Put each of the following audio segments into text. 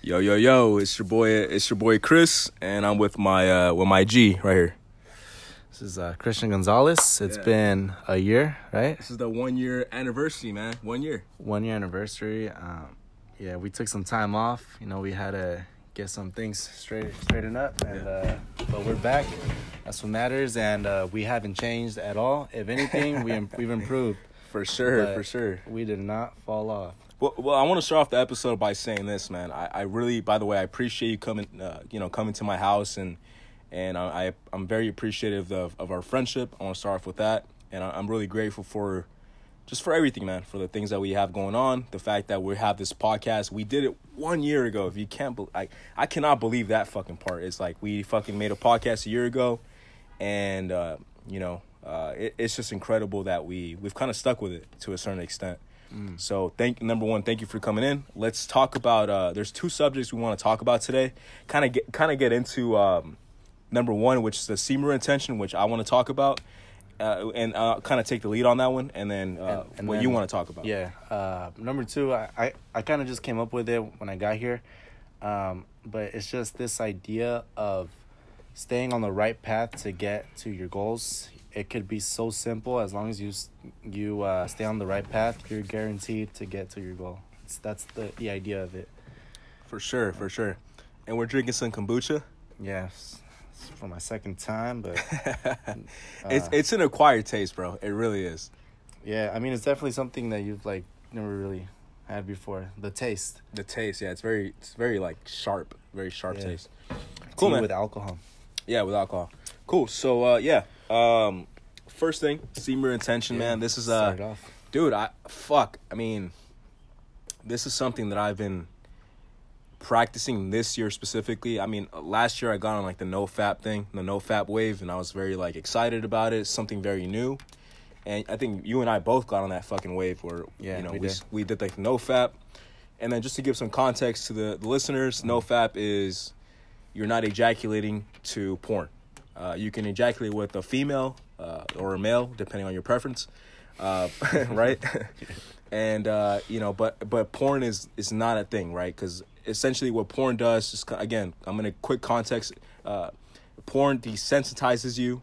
Yo, yo, yo! It's your boy. It's your boy Chris, and I'm with my uh, with my G right here. This is uh, Christian Gonzalez. It's Yeah. been a year, right? This is the one year anniversary, man. One year. One year anniversary. Um, yeah, we took some time off. You know, we had to get some things straight straightened up, and uh, but we're back. That's what matters, and uh, we haven't changed at all. If anything, we im- we've improved. For sure, But for sure. We did not fall off. Well, well, I want to start off the episode by saying this, man. I, I really, by the way, I appreciate you coming, uh, you know, coming to my house, and and I, I I'm very appreciative of of our friendship. I want to start off with that, and I, I'm really grateful for just for everything, man. For the things that we have going on, the fact that we have this podcast. We did it one year ago. If you can't, be, I I cannot believe that fucking part. It's like we fucking made a podcast a year ago, and uh, you know, uh, it, it's just incredible that we we've kind of stuck with it to a certain extent. So thank number one, thank you for coming in. Let's talk about. Uh, there's two subjects we want to talk about today. Kind of get kind of get into um, number one, which is the semen retention, which I want to talk about, uh, and uh, kind of take the lead on that one, and then uh, And- and what then- you want to talk about. Yeah. Uh, number two, I, I, I kind of just came up with it when I got here. Um, but it's just this idea of staying on the right path to get to your goals. It could be so simple as long as you you uh, stay on the right path, you're guaranteed to get to your goal. It's, that's the, the idea of it. for sure, for sure. And we're drinking some kombucha. yes It's, it's for my second time, but it's Uh, it's an acquired taste, bro. It really is. yeah, I mean, it's definitely something that you've like never really had before. The taste. The taste, yeah, it's very it's very like sharp, very sharp Yeah. taste. Cool, Tea man. with alcohol. Yeah, with alcohol. Cool. So uh yeah. Um first thing, semen retention, Yeah, man. This is uh off. dude, I fuck. I mean this is something that I've been practicing this year specifically. I mean, last year I got on like the no fap thing, the no fap wave and I was very like excited about it, something very new. And I think you and I both got on that fucking wave where Yeah, you know we we did. we did like no fap. And then just to give some context to the, the listeners, no fap is you're not ejaculating to porn. Uh, you can ejaculate with a female uh, or a male, depending on your preference, uh, right? and uh, you know, but but porn is is not a thing, right? Because essentially, what porn does, just again, I'm gonna quick context. Uh, porn desensitizes you,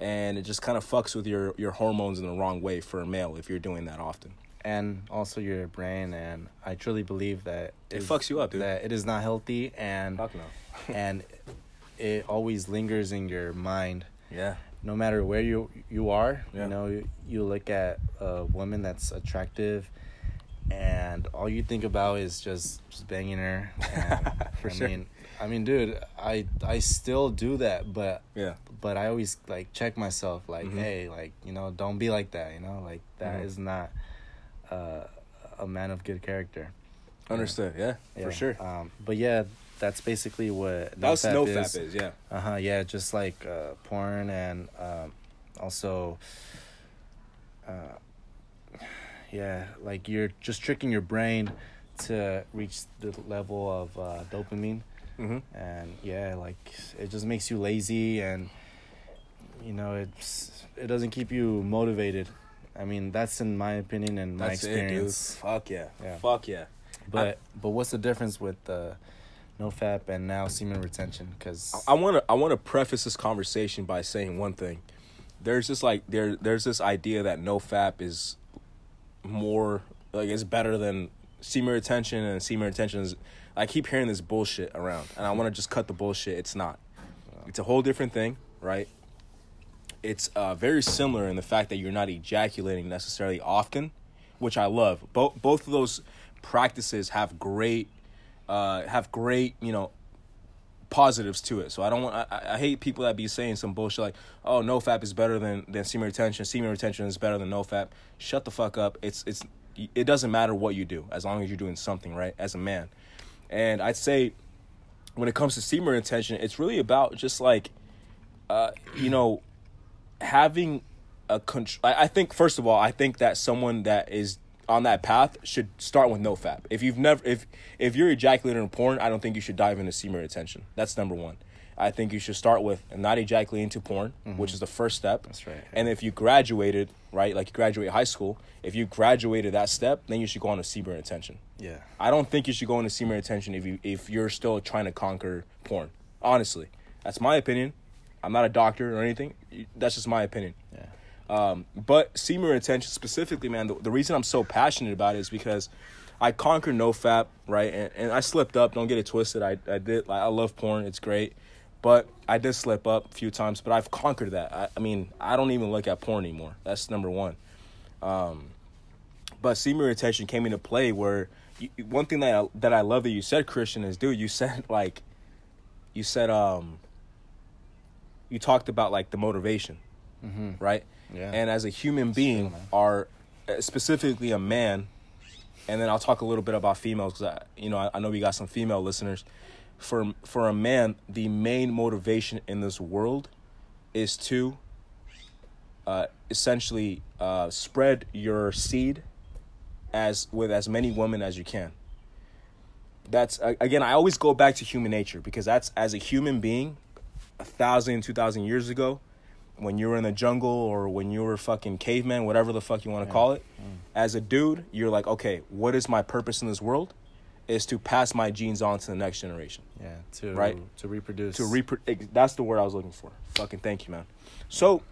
and it just kind of fucks with your your hormones in the wrong way for a male if you're doing that often. and also your brain and i truly believe that It fucks you up, dude. that it is not healthy and Fuck no. and it always lingers in your mind Yeah. no matter where you you are Yeah. you know you, you look at a woman that's attractive and all you think about is just just banging her and For i sure. mean i mean dude i i still do that but Yeah. but i always like check myself like Mhm. hey like you know don't be like that you know like that Mhm. is not uh, a man of good character Understood. Yeah. Yeah, For sure. um but yeah that's basically what That's NoFap no is. fap is. Yeah. uh-huh yeah just like uh porn and um also uh yeah like you're just tricking your brain to reach the level of uh dopamine Mm-hmm. and yeah like it just makes you lazy and you know it's it doesn't keep you motivated i mean that's in my opinion and my That's it, dude. experience Fuck yeah. Yeah. Fuck yeah. but but what's the difference with uh no fap and now semen retention because I want to I want to preface this conversation by saying one thing. There's this like there there's this idea that no fap is more like it's better than semen retention and semen retention is I keep hearing this bullshit around and I want to just cut the bullshit. It's not. It's a whole different thing, right? It's uh, very similar in the fact that you're not ejaculating necessarily often, which I love. Both both of those practices have great uh, have great you know positives to it. So I don't want. I, I hate people that be saying some bullshit like, "Oh, no fap is better than than semen retention. Semen retention is better than no fap." Shut the fuck up. It's it's it doesn't matter what you do as long as you're doing something right as a man. And I'd say when it comes to semen retention, it's really about just like, uh, you know, having a control. I, I think first of all, I think that someone that is on that path should start with no fap. If you've never, if if you're ejaculating in porn, I don't think you should dive into semen retention. That's number one. I think you should start with not ejaculating into porn, mm-hmm. which is the first step. That's right. And if you graduated, right, like you graduate high school, if you graduated that step, then you should go on to semen retention. Yeah. I don't think you should go into semen retention if you if you're still trying to conquer porn. Honestly, that's my opinion. I'm not a doctor or anything. That's just my opinion. Yeah. Um, but semen retention specifically, man, the, the reason I'm so passionate about it is because I conquered no fap, right? And, and I slipped up. Don't get it twisted. I, I did. Like, I love porn. It's great. But I did slip up a few times. But I've conquered that. I, I mean, I don't even look at porn anymore. That's number one. Um, but semen retention came into play where you, one thing that I, that I love that you said, Christian, is dude, you said like, you said um, you talked about like the motivation, Mm-hmm. right? Yeah. And as a human being, man. are uh, specifically a man, and then I'll talk a little bit about females because I, you know, I, I know we got some female listeners. For for a man, the main motivation in this world is to uh, essentially uh, spread your seed as with as many women as you can. That's again, I always go back to human nature because that's as a human being, a thousand, two thousand years ago, when you were in the jungle or when you were fucking caveman, whatever the fuck you want to call it, as a dude, you're like, okay, what is my purpose in this world? Is to pass my genes on to the next generation Yeah. To Right. to reproduce. to repro- ex- that's the word I was looking for. Fucking thank you, man. So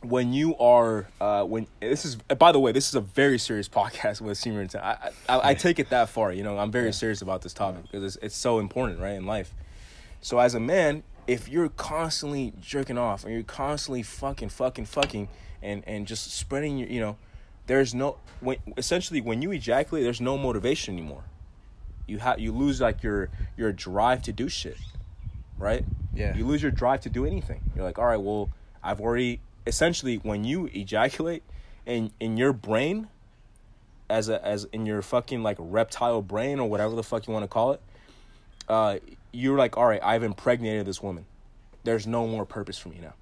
when you are uh when this is by the way, this is a very serious podcast with senior intent. I I, I take it that far, you know. I'm very serious about this topic because it's it's so important, right, in life. So as a man, if you're constantly jerking off and you're constantly fucking fucking fucking and and just spreading your, you know, there's no when essentially when you ejaculate, there's no motivation anymore. You have you lose like your your drive to do shit, right? Yeah. You lose your drive to do anything. You're like, all right, well, I've already essentially when you ejaculate in in your brain, as a as in your fucking like reptile brain or whatever the fuck you want to call it, uh, you're like, all right, I've impregnated this woman. There's no more purpose for me now,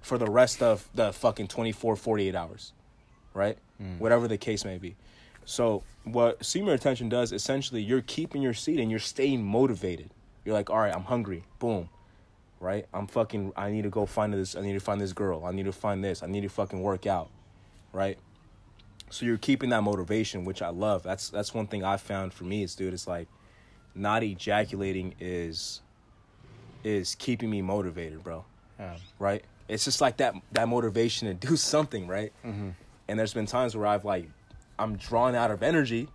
for the rest of the fucking 24, 48 hours, right? Mm. Whatever the case may be. So what semen retention does essentially, you're keeping your seed and you're staying motivated. You're like, all right, I'm hungry. Boom. Right? I'm fucking. I need to go find this. I need to find this girl. I need to find this. I need to fucking work out. Right? So you're keeping that motivation, which I love. That's that's one thing I found for me. Is dude, it's like not ejaculating is is keeping me motivated, bro. Yeah. Right? It's just like that that motivation to do something, right? Mm-hmm. And there's been times where I've like I'm drawn out of energy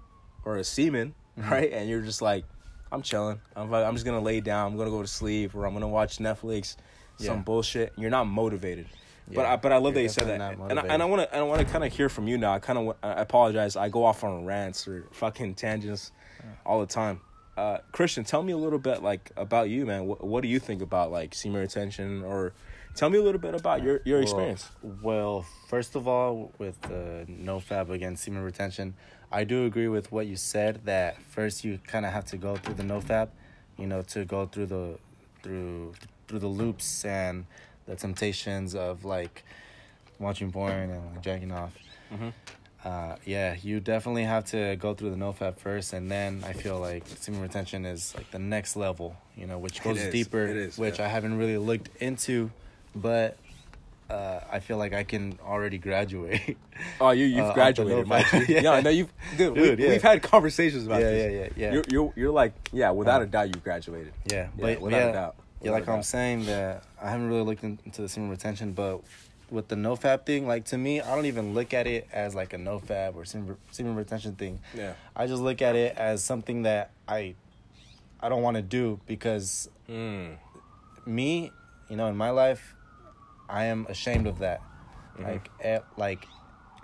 or a semen, Mm-hmm. right? And you're just like, I'm chilling. I'm like, I'm just gonna lay down. I'm gonna go to sleep, or I'm gonna watch Netflix, some Yeah. bullshit. You're not motivated. But I, but I love that you said that, and I, and I want to I want to kind of hear from you now. I kind of I apologize. I go off on rants or fucking tangents all the time. Uh, Christian, tell me a little bit like about you, man. What, what do you think about like semen retention, or tell me a little bit about your your Well- experience? Well, first of all, with uh, no fap against semen retention, I do agree with what you said. That first you kind of have to go through the no fap, you know, to go through the through through the loops and the temptations of like watching porn and like, jacking off. Mhm. Uh, yeah, you definitely have to go through the no fap first, and then I feel like semen retention is like the next level, you know, which goes is, deeper, is, which yeah. I haven't really looked into, but uh, I feel like I can already graduate. Oh, you Uh, you've the graduated, no Mike. yeah, Yeah. I know you've. Dude, Dude, we, yeah. we've had conversations about Yeah, this. yeah, yeah, yeah. You're, you're you're like yeah, without Uh, a doubt, you've graduated. yeah, Yeah, but without yeah, a doubt. yeah, Without like I'm saying that I haven't really looked in- into the semen retention, but with the no fap thing, like to me, I don't even look at it as like a no fab or semen, semen retention thing. Yeah. I just look at it as something that I I don't want to do because Mm. me, you know, in my life, I am ashamed of that. Mhm. Like, eh, like,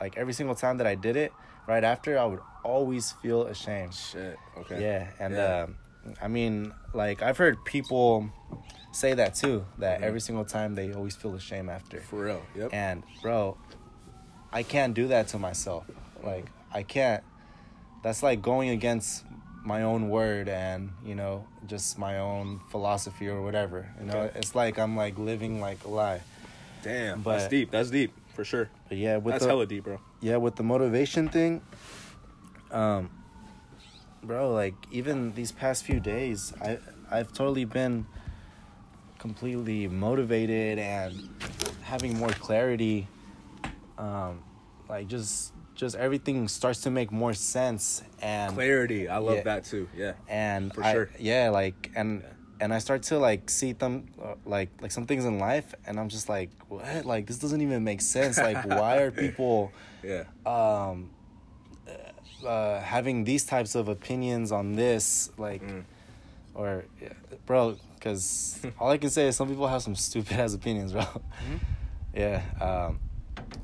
like every single time that I did it, right after, I would always feel ashamed. Shit. Okay. Yeah, and Yeah. Um, I mean, like I've heard people say that too. That Mhm. every single time they always feel ashamed after. For real. Yep. And bro, I can't do that to myself. Like I can't. That's like going against my own word and you know just my own philosophy or whatever. You know, Okay. it's like I'm like living like a lie. Damn. but- that's deep. That's deep for sure. But yeah, with that's the hella deep, bro. yeah with the motivation thing, um, bro, like even these past few days, I I've totally been completely motivated and having more clarity. Um, like just just everything starts to make more sense and Clarity. I love Yeah. that too. Yeah. and For I- sure. yeah like and Yeah. and i start to like see them uh, like like some things in life and i'm just like what like this doesn't even make sense like why are people Yeah. um uh having these types of opinions on this like Mm. or yeah, bro because all i can say is some people have some stupid ass opinions bro Mm-hmm. yeah um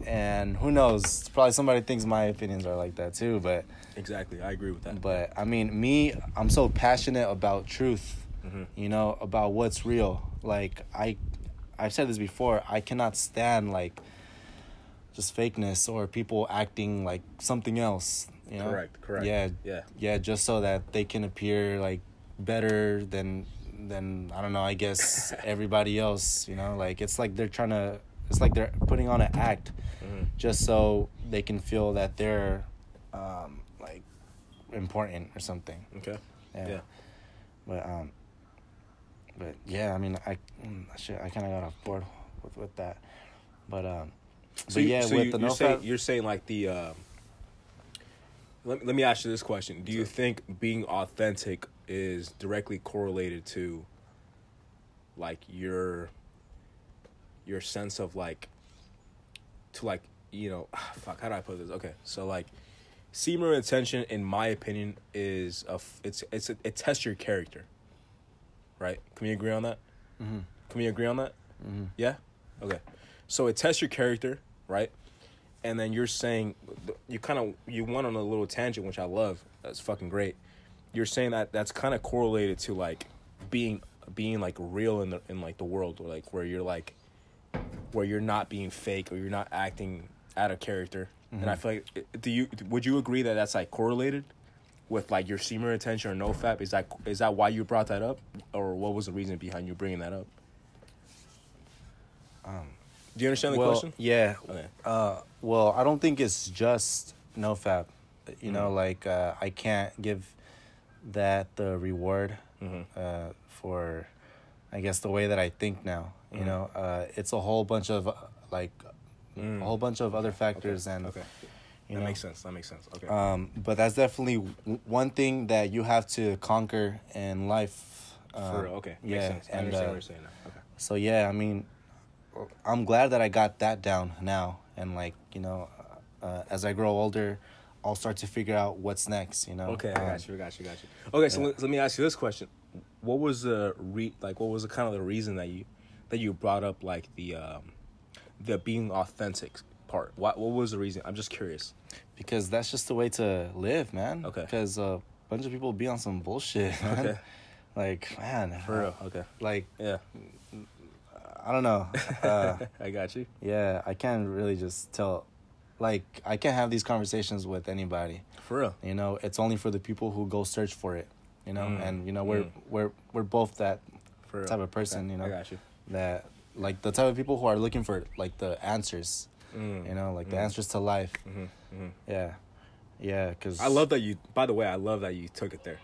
and who knows probably somebody thinks my opinions are like that too but Exactly. I agree with that. but I mean, me, I'm so passionate about truth. Mhm. You know, about what's real. Like I, I've said this before. I cannot stand like just fakeness or people acting like something else. You know? Correct, correct. Yeah, Yeah. yeah. Just so that they can appear like better than than I don't know. I guess everybody else. You know, like it's like they're trying to. It's like they're putting on an act Mhm. just so they can feel that they're um, like important or something. Okay. Yeah. Yeah. But um, but yeah, I mean, I mm, shit, I kind of got off board with with that. But um, So but you- yeah, so with you, the you're no saying you're saying like the. Um, let let me ask you this question: Do you think being authentic is directly correlated to, like your. Your sense of like. To like you know, fuck. How do I put this? Okay, so like, semen retention, in my opinion, is a it's it's a, it tests your character. Right? Can we agree on that? hmm Can we agree on that? hmm Yeah. Okay. So it tests your character, right? And then you're saying you kind of you went on a little tangent, which I love. That's fucking great. You're saying that that's kind of correlated to like being being like real in the in like the world, or like where you're like where you're not being fake or you're not acting out of character. And I feel like do you would you agree that that's like correlated with like your semen retention or no fap? Is that is that why you brought that up, or what was the reason behind you bringing that up? Um, Do you understand the well, question? yeah. Okay. Uh, well, I don't think it's just no fap. You know, Mhm. like uh, I can't give that the reward Mhm. uh, for, I guess the way that I think now. You Mhm. know, uh, it's a whole bunch of like Mm. a whole bunch of other factors and okay, you that know. makes sense. That makes sense. Okay. Um, but that's definitely w- one thing that you have to conquer in life. Um, For real. Okay. Makes yeah, sense. I and understand uh, what you're saying now. Okay. so yeah, I mean, I'm glad that I got that down now, and like you know, uh, as I grow older, I'll start to figure out what's next. You know. Okay, I Um, got you. I got you. Got you. Okay, so yeah. let, let me ask you this question: What was the re like? What was the kind of the reason that you that you brought up like the um the being authentic part? What what was the reason? I'm just curious. Because that's just the way to live, man. Okay. Because a bunch of people be on some bullshit. Man. Okay. Like man, For real. Okay. Like Yeah. I don't know. Uh, I got you. yeah, I can't really just tell. Like I can't have these conversations with anybody. For real. You know, it's only for the people who go search for it. You know, Mm, and you know we're mm. we're we're both that type of person. You know, I got you. that like the type of people who are looking for like the answers. Mm. You know, like the Mm. answers to life. Mhm, mhm. Yeah, yeah. Because I love that you. By the way, I love that you took it there.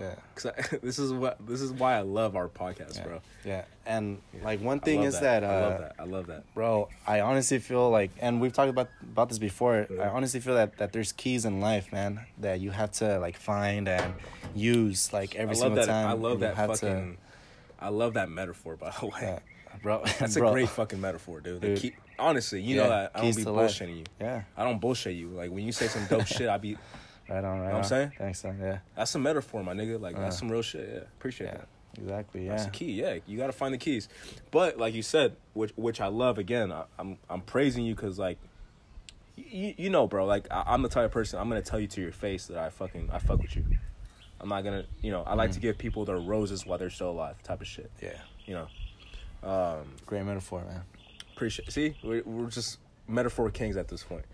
Yeah, Cause I, this is what this is why I love our podcast, yeah, bro. yeah. And Yeah. like one thing is that, uh, I love that. I love that. bro, I honestly feel like, and we've talked about about this before. Yeah. I honestly feel that that there's keys in life, man, that you have to like find and use like every I love single that. time. I love that have to- fucking. I love that metaphor, by the way. bro. That's bro. a great fucking metaphor, dude. The Dude. key- honestly, you know that I don't be to life. bullshitting you. Yeah, I don't bullshit you. Like when you say some dope shit, I be. Right on, right what I'm saying? Thanks, son. Yeah, That's a metaphor, my nigga. Like that's Uh. some real shit. Yeah, appreciate yeah, that. exactly. Yeah. That's the key. Yeah, you got to find the keys. But like you said, which which I love. Again, I, I'm I'm praising you because like, you, you know, bro. Like I, I'm the type of person I'm gonna tell you to your face that I fucking I fuck with you. I'm not gonna, you know, I like to Mhm. give people their roses while they're still alive, type of shit. yeah. You know, um, Great metaphor, man. appreciate. See, we're, we're just metaphor kings at this point.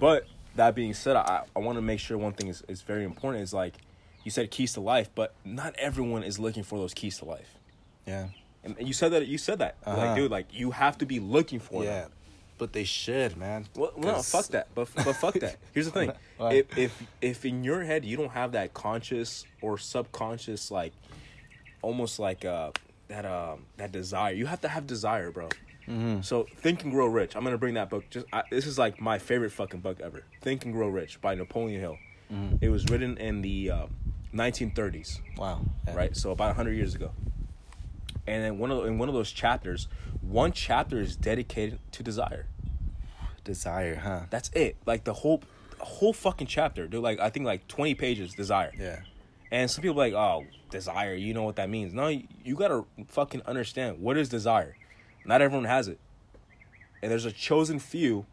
But that being said, I I want to make sure one thing is is very important. Is like you said keys to life, but not everyone is looking for those keys to life. Yeah, And you said that you said that Uh-huh. like dude, like you have to be looking for yeah. them. But they should, man. Well, no, fuck that. But but fuck that. Here's the thing: if if if in your head you don't have that conscious or subconscious like, almost like uh that um that desire. You have to have desire, bro. Mm-hmm. So Think and Grow Rich. I'm gonna bring that book. Just I, this is like my favorite fucking book ever. Think and Grow Rich by Napoleon Hill. Mm-hmm. It was written in the uh, 1930s, Wow. Yeah. right? So about 100 years ago. And then one of in one of those chapters, one chapter is dedicated to desire. Desire, huh? That's it. Like the whole whole fucking chapter. They're like I think like 20 pages desire. Yeah. And some people are like, oh, desire, you know what that means. No, you, you gotta fucking understand what is desire. Not everyone has it. And there's a chosen few,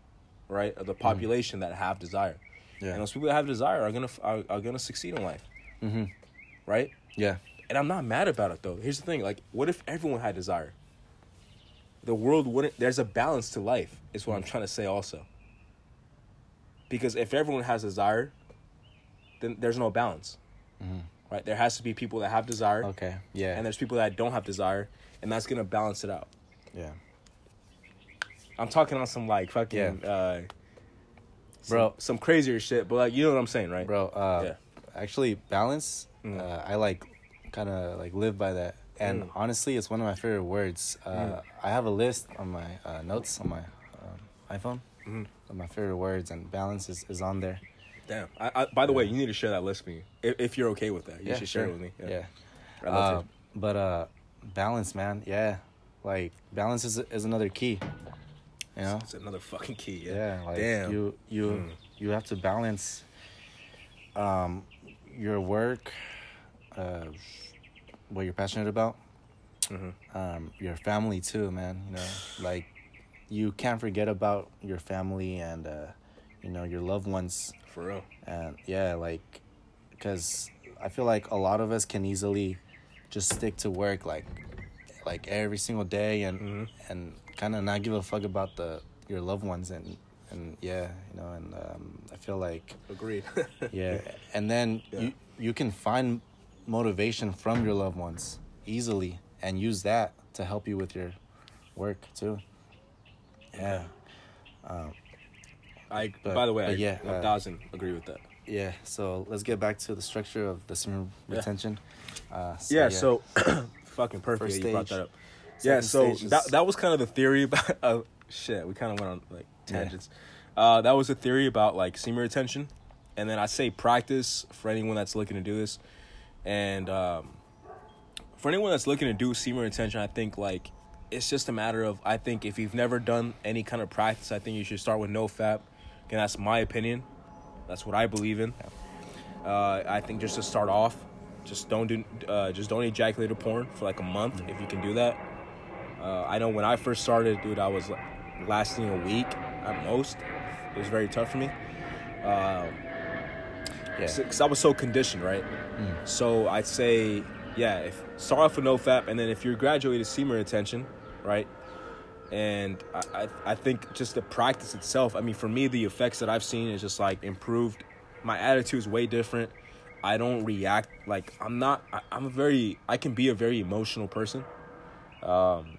right, of the population that have desire. Yeah. And those people that have desire are gonna are, are gonna succeed in life, Mm-hmm. right? Yeah. And I'm not mad about it though. Here's the thing: like, what if everyone had desire? The world wouldn't. There's a balance to life. Is what I'm trying to say also. Because if everyone has desire, then there's no balance, Mhm. right? There has to be people that have desire, Okay. Yeah. and there's people that don't have desire, and that's gonna balance it out. Yeah. I'm talking on some like fucking, uh, some, Bro. some crazier shit, but like you know what I'm saying, right? Bro, uh, Yeah. actually, balance. Mm. Uh, I like, kind of like live by that, and Mm. honestly, it's one of my favorite words. Uh, Mm. I have a list on my uh, notes on my um, iPhone Mhm. of my favorite words, and balance is, is on there. Damn. I, I, by the way, you need to share that list with me if, if you're okay with that. You should share sure. it with me. Yeah. Love Uh, but uh, balance, man. Yeah, like balance is is another key. You know. It's another fucking key. Yeah. Yeah, like Damn. you you Mm. you have to balance um your work, uh, what you're passionate about, Mhm. um, your family too, man. You know, like you can't forget about your family and uh, you know your loved ones, For real. and yeah, like because I feel like a lot of us can easily just stick to work like like every single day and Mhm. and kind of not give a fuck about the your loved ones and and yeah you know and um, I feel like Agreed. yeah and then Yeah. you you can find motivation from your loved ones easily and use that to help you with your work too yeah um, I. But- by the way, I yeah, one uh, thousand agree with that. yeah so let's get back to the structure of the summer Yeah. retention uh, so, yeah, So, fucking perfect. First you brought that up. Yeah. So is- that that was kind of the theory about. Uh, shit, we kind of went on like tangents. Uh, that was a theory about like semen retention, and then I say practice for anyone that's looking to do this, and um, for anyone that's looking to do semen retention, I think like it's just a matter of I think if you've never done any kind of practice, I think you should start with no fap. And that's my opinion. That's what I believe in. Uh, I think just to start off, just don't do, uh, just don't ejaculate a porn for like a month if you can do that. Uh, I know when I first started, dude, I was lasting a week at most. It was very tough for me. Um, yeah because I was so conditioned, right? Mm. So I'd say, yeah, if start off with no fap, and then if you're graduated semen retention, right? And I, I, I think just the practice itself. I mean, for me, the effects that I've seen is just like improved. My attitude is way different. I don't react like I'm not. I, I'm a very. I can be a very emotional person. Um,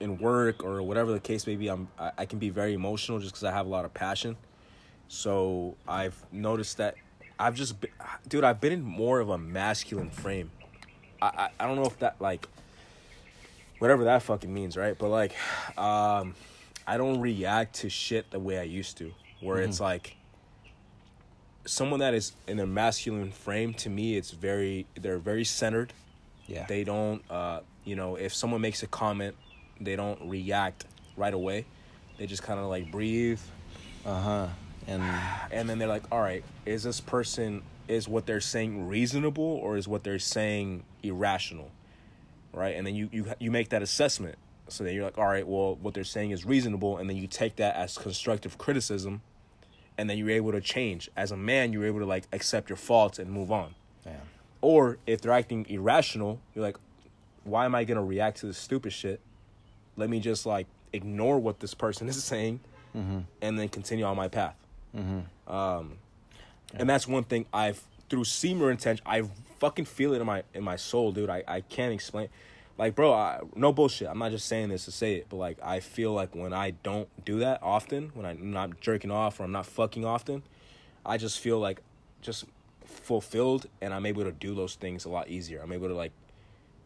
in work or whatever the case may be, I'm. I, I can be very emotional just because I have a lot of passion. So I've noticed that I've just, been, dude, I've been in more of a masculine frame. I, I, I don't know if that like, whatever that fucking means, right? But like, um, I don't react to shit the way I used to, where it's like, someone that is in a masculine frame to me, it's very, they're very centered. yeah They don't, uh, you know, if someone makes a comment, they don't react right away. They just kind of like breathe, uh-huh and and then they're like, all right, is this person is what they're saying reasonable or is what they're saying irrational, right? And then you you you make that assessment. So then you're like, all right, well, what they're saying is reasonable, and then you take that as constructive criticism, and then you're able to change. As a man, you're able to like accept your faults and move on. yeah Or if they're acting irrational, you're like, why am I gonna react to this stupid shit? Let me just like ignore what this person is saying, mm-hmm and then continue on my path. mm-hmm Um, and that's one thing I've through semen retention. I fucking feel it in my in my soul, dude. I I can't explain. Like, bro, I, no bullshit. I'm not just saying this to say it, but like, I feel like when I don't do that often, when I'm not jerking off or I'm not fucking often, I just feel like just fulfilled, and I'm able to do those things a lot easier. I'm able to like,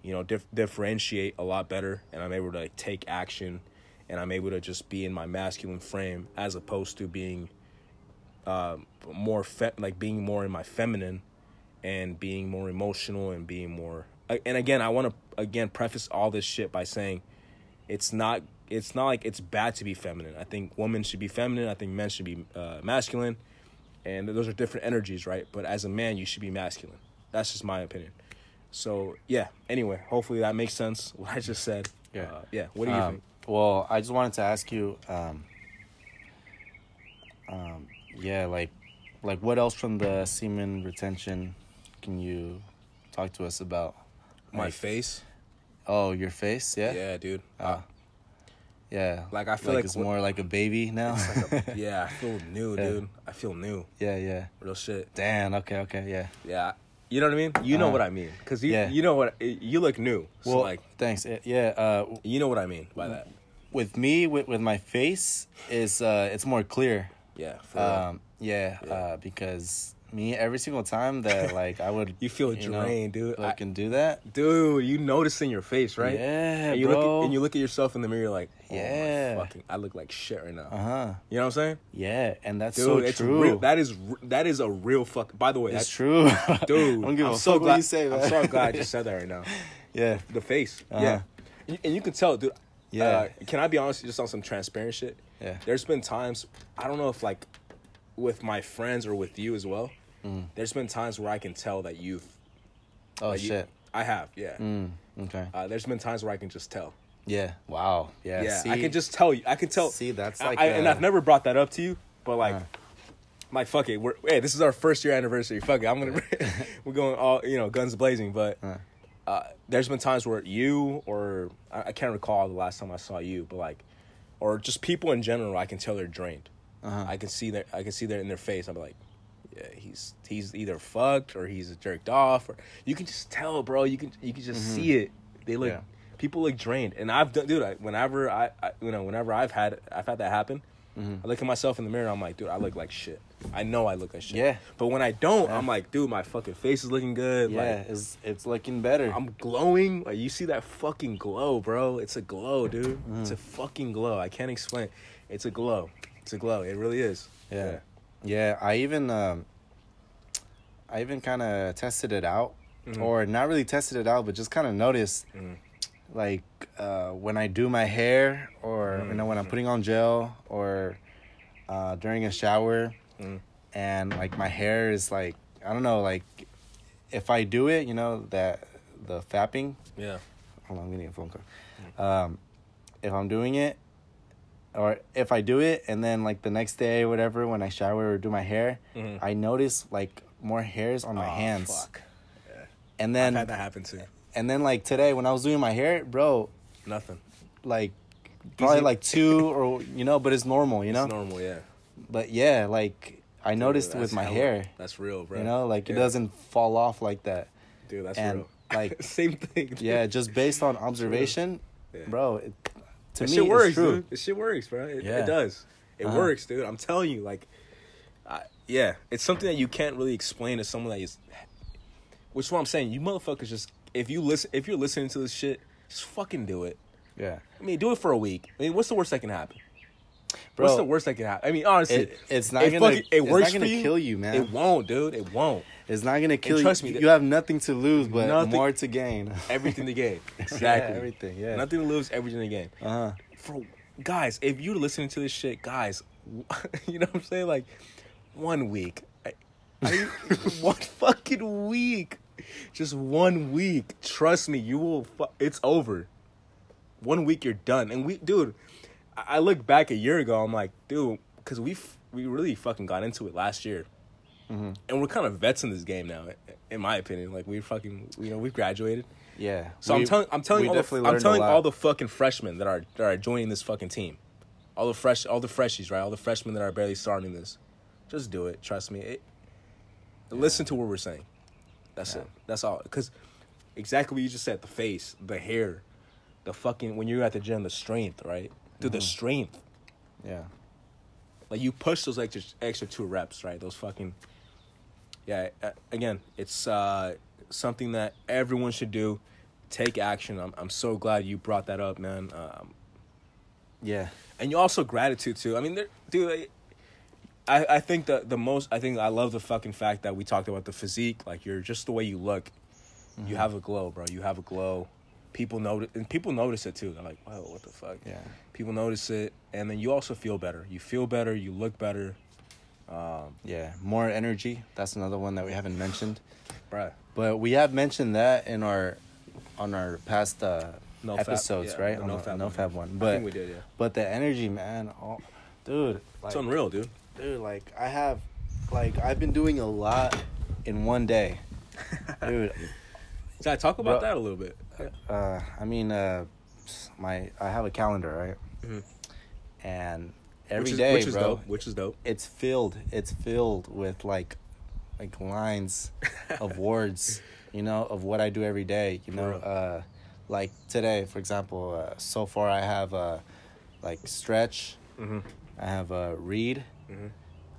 you know, dif- differentiate a lot better, and I'm able to like, take action, and I'm able to just be in my masculine frame as opposed to being uh, more fe- like being more in my feminine and being more emotional and being more and again i want to again preface all this shit by saying it's not it's not like it's bad to be feminine. I think women should be feminine. I think men should be uh, masculine. And those are different energies right? But as a man you should be masculine. That's just my opinion. So yeah anyway hopefully that makes sense what i just said. Yeah. uh, yeah what do you Um, think? Well, I just wanted to ask you, um, um, yeah, like, like what else from the semen retention can you talk to us about? My Like, face Oh, your face, yeah, yeah, dude Ah. yeah. Like, I feel like it's what- more like a baby now. yeah i feel new Yeah. dude i feel new yeah, yeah. real shit Damn. Okay, okay, yeah. Yeah, you know what I mean. You know Uh-huh. what I mean because you Yeah. you know what you look new. So Well, like thanks. Uh, Yeah. Uh, you know what I mean by that. with me, with with my face, is uh, it's more clear. Yeah, for. Um, yeah, Yeah. Uh, because me every single time that like I would you feel you know, drained, dude. I, can do that. dude, you notice in your face, right? Yeah, and you bro. look at, and you look at yourself in the mirror like, oh Yeah. fucking, I look like shit right now. Uh huh. You know what I'm saying, Yeah, and that's dude? so it's true. real. that is that is a real fuck. By the way, it's that, true, dude. I don't give I'm so glad you say, man. I'm so glad I just said that right now. yeah, The face, Uh-huh. yeah, And- and you can tell, dude. Yeah. Uh, can I be honest? Just on some transparent shit. yeah, there's been times I don't know if like with my friends or with you as well. Mm. There's been times where I can tell that you've. Oh like, you- shit. I have, yeah. Mm, okay. Uh, there's been times where I can just tell. Yeah. Wow. Yeah. Yeah, see? I can just tell you. I can tell. See, that's like I, and uh, I've never brought that up to you, but like, Uh. I'm like fuck it. We're hey, this is our first year anniversary. Fuck it. I'm gonna we're going all you know guns blazing. But Uh. uh, there's been times where you or I, I can't recall the last time I saw you, but like, or just people in general, I can tell they're drained. Uh-huh. I can see that. I can see that in their face. I'm like, yeah, he's he's either fucked or he's jerked off, or you can just tell, bro. You can you can just see it. They look Mm-hmm. Yeah. people look drained, and I've done, dude. I, whenever I, I, you know, whenever I've had I've had that happen, Mm-hmm. I look at myself in the mirror. I'm like, dude, I look like shit. I know I look like shit. Yeah. But when I don't, Yeah. I'm like, dude, my fucking face is looking good. yeah, Like, it's it's looking better. I'm glowing. Like you see that fucking glow, bro. It's a glow, dude. It's Mm. a fucking glow. I can't explain. It's a glow. It's a glow. It really is. Yeah. Yeah, I even um I even kind of tested it out Mhm. or not really tested it out but just kind of noticed Mhm. like uh when I do my hair or you know when I'm Mhm. putting on gel or uh during a shower Mhm. and like my hair is like I don't know like if I do it, you know that the fapping Yeah. Hold on, I'm getting a phone call. Um, if I'm doing it, or if I do it, and then like the next day or whatever, when I shower or do my hair, Mhm. I notice like more hairs on my hands. Fuck. And I've then had that happen too. and then like today when I was doing my hair, bro, Nothing. like probably Easy. like two or you know, but it's normal, you know. It's normal. Yeah. But yeah, like I noticed with my hella- hair, That's real, bro. you know, like it doesn't fall off like that. Dude, that's and, real. like- same thing. dude. Yeah, just based on observation, Yeah. bro. It, to me, shit it's works, true. dude. This shit works, bro. It, Yeah. it does. It Uh-huh. works, dude. I'm telling you, like, I, yeah, it's something that you can't really explain to someone that is. Which is what I'm saying. You motherfuckers just if you listen if you're listening to this shit, just fucking do it. Yeah, I mean, do it for a week. I mean, what's the worst that can happen? bro. what's the worst that can happen? I mean, honestly, It, it's not it gonna. fucking- it it's works not gonna you. kill you, man. It won't, dude. It won't. It's not gonna kill trust you. me, you have nothing to lose, but Nothing- more to gain. Everything to gain. Exactly. Yeah, everything. Yeah. Nothing to lose. Everything to gain. Uh huh. for guys, if you're listening to this shit, guys, you know what I'm saying? Like, one week, I, I, one fucking week, just one week. Trust me, you will. Fu- it's over. One week, you're done. And we, dude, I, I look back a year ago. I'm like, dude, because we f- we really fucking got into it last year. Mhm. And we're kind of vets in this game now, in my opinion. Like we fucking, you know, we've graduated. Yeah. So I'm telling I'm telling all the, I'm telling all the fucking freshmen that are that are joining this fucking team, all the fresh all the freshies right, all the freshmen that are barely starting this, just do it. Trust me. It, Listen to what we're saying. That's Yeah. it. That's all. Because exactly what you just said. The face, the hair, the fucking when you're at the gym, the strength, right? Dude, the Mhm. strength. Yeah. Like you push those extra extra two reps, right? Those fucking. Yeah. Again, it's uh, something that everyone should do. take action. I'm I'm so glad you brought that up, man. Um, Yeah. and you also gratitude too. I mean, there, dude. I, I think the the most I think I love the fucking fact that we talked about the physique. Like you're just the way you look. Mm-hmm. You have a glow, bro. You have a glow. People notice, and people notice it too. They're like, "Wow, what the fuck?" Yeah. People notice it, and then you also feel better. You feel better. You look better, um, Yeah. More energy. That's another one that we haven't mentioned. bruh. But we have mentioned that in our on our past uh, No fap- episodes, yeah, right? the no fap no one. fap one. I But we did, yeah. but the energy, man, oh, dude, like, It's unreal, dude. dude, like I have, like I've been doing a lot in one day, dude. So I talk about Bro- that a little bit. Uh, I mean, uh, my I have a calendar, right? Mhm. And every which day, is, which is bro, dope. Which is dope. it's filled. It's filled with like, like lines of words, you know, of what I do every day. You know, uh, like today, for example. Uh, so far, I have uh, like stretch. Mm-hmm. I have uh, read. Mhm.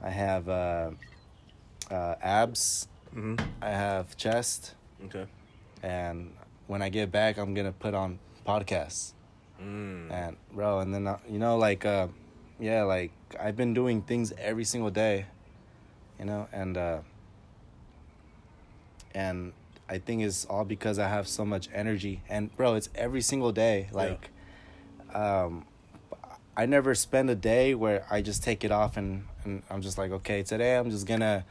I have uh, uh, abs. Mm-hmm. I have chest. Okay. And when I get back, I'm gonna put on podcasts. Mm. And bro, and then uh, you know, like, uh, yeah, like I've been doing things every single day, you know, and uh, and I think it's all because I have so much energy. And bro, it's every single day. Like, um, I never spend a day where I just take it off and and I'm just like, okay, today I'm just gonna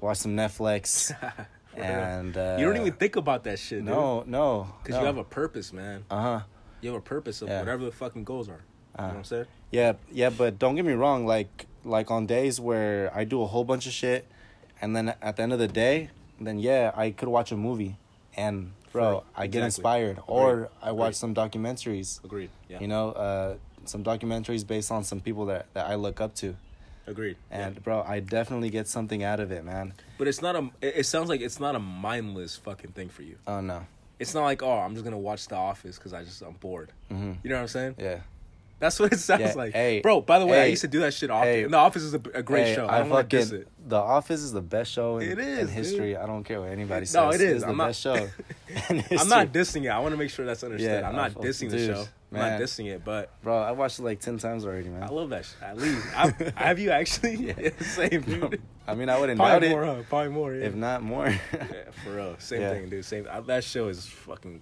watch some Netflix. and uh, you don't even think about that shit, no, no, Because no. you have a purpose, man. uh huh. You have a purpose of Yeah. whatever the fucking goals are. you know Uh, what I'm saying? Yeah, yeah, but don't get me wrong. Like, like on days where I do a whole bunch of shit, and then at the end of the day, then yeah, I could watch a movie, and bro, Right, I get exactly. inspired, or Agreed, I watch agreed. some documentaries. Agreed. Yeah. You know, uh, some documentaries based on some people that that I look up to, Agreed. and yeah. bro, I definitely get something out of it, man. But it's not a. It sounds like it's not a mindless fucking thing for you. Oh no, It's not like oh I'm just gonna watch The Office because I just I'm bored. hmm You know what I'm saying? yeah. That's what it sounds Yeah, like. hey, Bro, by the way, I used to do that shit often. hey. the Office is a, a great Hey, show. I don't want to diss fucking- it. The Office is the best show in, It is, in dude. history. I don't care what anybody says. No, it is. It's the I'm not- best show. in I'm not dissing it. I want to make sure that's understood. Yeah, I'm not dissing the dude, show. I'm not dissing it, but Bro, I watched it like ten times already, man. I love that shit. At least I, have you actually? Yeah. Same, dude. I mean, I wouldn't doubt Probably it, more, huh? Probably more. Yeah. if not more. yeah, for real. Same thing, dude. Same. I, that show is fucking.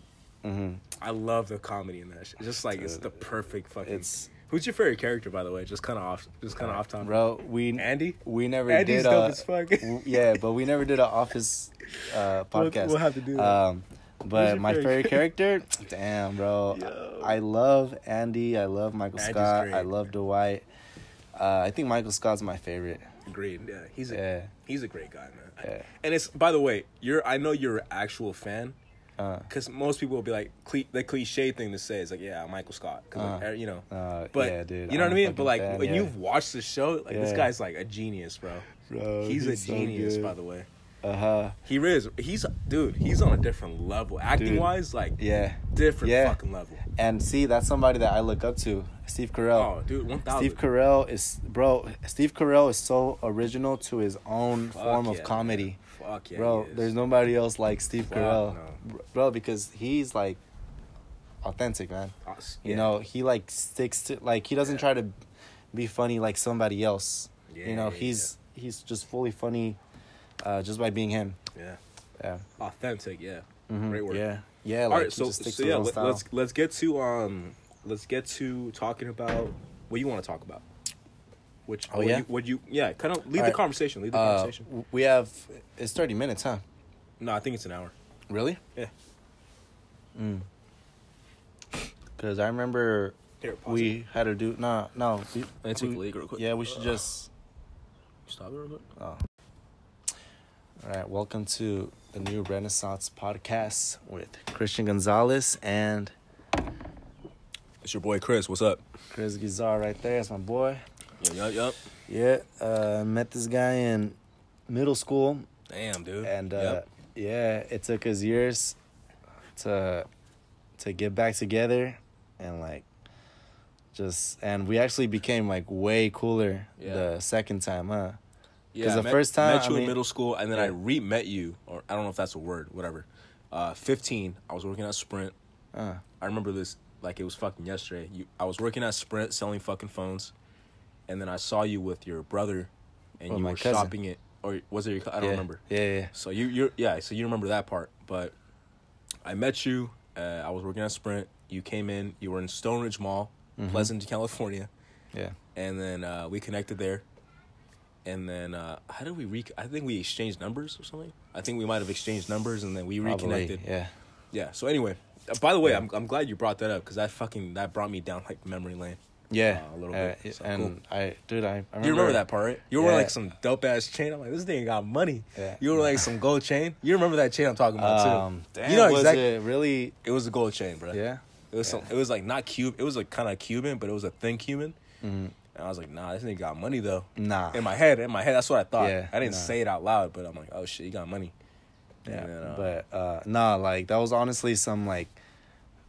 Hmm I love the comedy in that. Shit. It's just like it's the perfect fucking. It's Who's your favorite character, by the way? Just kind of off. Just kind of off topic. bro. We Andy. we never Andy's did dope a as fuck. w- yeah, but we never did an office uh, We'll- podcast. we'll have to do that. Um, but my favorite favorite character, damn, bro. Yo. I love Andy. I love Michael Andy's Scott. great. I love Dwight. Uh, I think Michael Scott's my favorite. Agreed. Yeah, he's a Yeah. he's a great guy, man. Yeah. And it's by the way, you're I know you're an actual fan Uh, because most people will be like cli- the cliche thing to say is like yeah Michael Scott 'Cause, like, Uh, er, you know. uh, But yeah, dude. you know I'm what I mean. But like fan, when yeah. you've watched the show, like this guy's like a genius, bro. Bro, he's, a so genius, good. by the way. Uh huh. He is. He's dude. He's on a different level, acting Dude. wise. Like Yeah. different Yeah. fucking level. And see, that's somebody that I look up to, Steve Carell. Oh, dude. Steve Carell is bro. Steve Carell is so original to his own Fuck form yeah, of comedy, man. Fuck yeah, bro. There's nobody else like Steve Fuck Carell, no. Bro, because he's like authentic, man. Us- You yeah. know, he like sticks to like he doesn't Yeah. try to be funny like somebody else. Yeah, you know, he's he's just fully funny, uh, just by being him. yeah, Yeah. authentic. Yeah. Mhm. Great work. Yeah. Yeah. All Like, right, he so, so to yeah, let, style. let's let's get to um, let's get to talking about what you want to talk about. Which Oh, what yeah? you, what you yeah kind of lead All the right. conversation. Lead the Uh, conversation. we have it's thirty minutes, huh? No, I think it's an hour. Really? Yeah. Mm. Because I remember Here, pause we had to do no no. We, Let me take a we- leak real quick. Yeah, we should just. Stop it real quick. Oh. All right, welcome to the new Renaissance podcast with Christian Gonzalez and It's your boy Chris. What's up? Chris Gizar right there. That's my boy. Yup, yup, yup. Yeah, uh, met this guy in middle school, Damn, dude. and uh, Yep. yeah, it took us years to to get back together, and like just and we actually became like way cooler Yeah. the second time, huh? Yeah, because the met- first time, met I you in middle school, and then I re met you, or I don't know if that's a word, whatever. Uh, 15, I was working at Sprint. Uh, I remember this like it was fucking yesterday. You, I was working at Sprint selling fucking phones, and then I saw you with your brother, and Oh, you were cousin. shopping it, or was it your? I don't yeah. remember. Yeah, yeah. So you you yeah, so you remember that part. But I met you. Uh, I was working at Sprint. You came in. You were in Stoneridge Mall, Mhm. Pleasant, California, Yeah. and then uh, we connected there. And then uh, how did we re? I think we exchanged numbers or something. I think we might have exchanged numbers, and then we Probably, reconnected. Yeah. Yeah. So anyway, uh, by the way, Yeah. I'm I'm glad you brought that up because that fucking that brought me down like memory lane. Yeah. Uh, a little Uh, bit. So, and I, dude, I, I remember, You remember that part, right? You were Yeah. like some dope ass chain. I'm like, this nigga got money. Yeah. You were like some gold chain. You remember that chain I'm talking about too? Um, damn, you know was exactly. it really? It was a gold chain, bro. Yeah. It was some. It was like not cube. It was like kind of Cuban, but it was a thin Cuban. Mhm. And I was like, nah, this nigga got money though. Nah. In my head, in my head, that's what I thought. Yeah, I didn't nah. say it out loud, but I'm like, oh shit, he got money. Yeah, then, uh, but uh nah, like that was honestly some like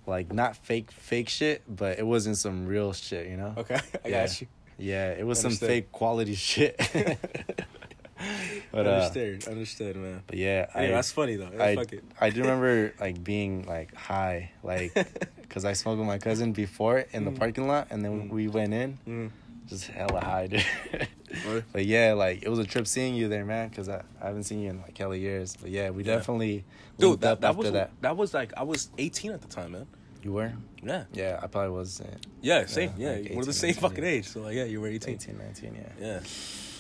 like not fake fake shit, but it wasn't some real shit, you know? okay, I Yeah. got you. Yeah, it was some fake quality shit. but uh understood, understood, man. but yeah, I that's funny though. Yeah, I, fuck it. I do remember like being like high, like because I smoked with my cousin before in the Mm. parking lot, and then Mm. we went in, Mm. just hella high, dude. But yeah, like it was a trip seeing you there, man, because I, I haven't seen you in like hella years. But yeah, we Yeah. definitely Dude, that, up that after was that. that was like I was 18 at the time, man. You were? Yeah. Yeah, I probably was. Uh, Yeah, same. Yeah, Yeah, like we're the same 19, fucking yeah. age. So like, yeah, you were 18. 18, 19, yeah. Yeah.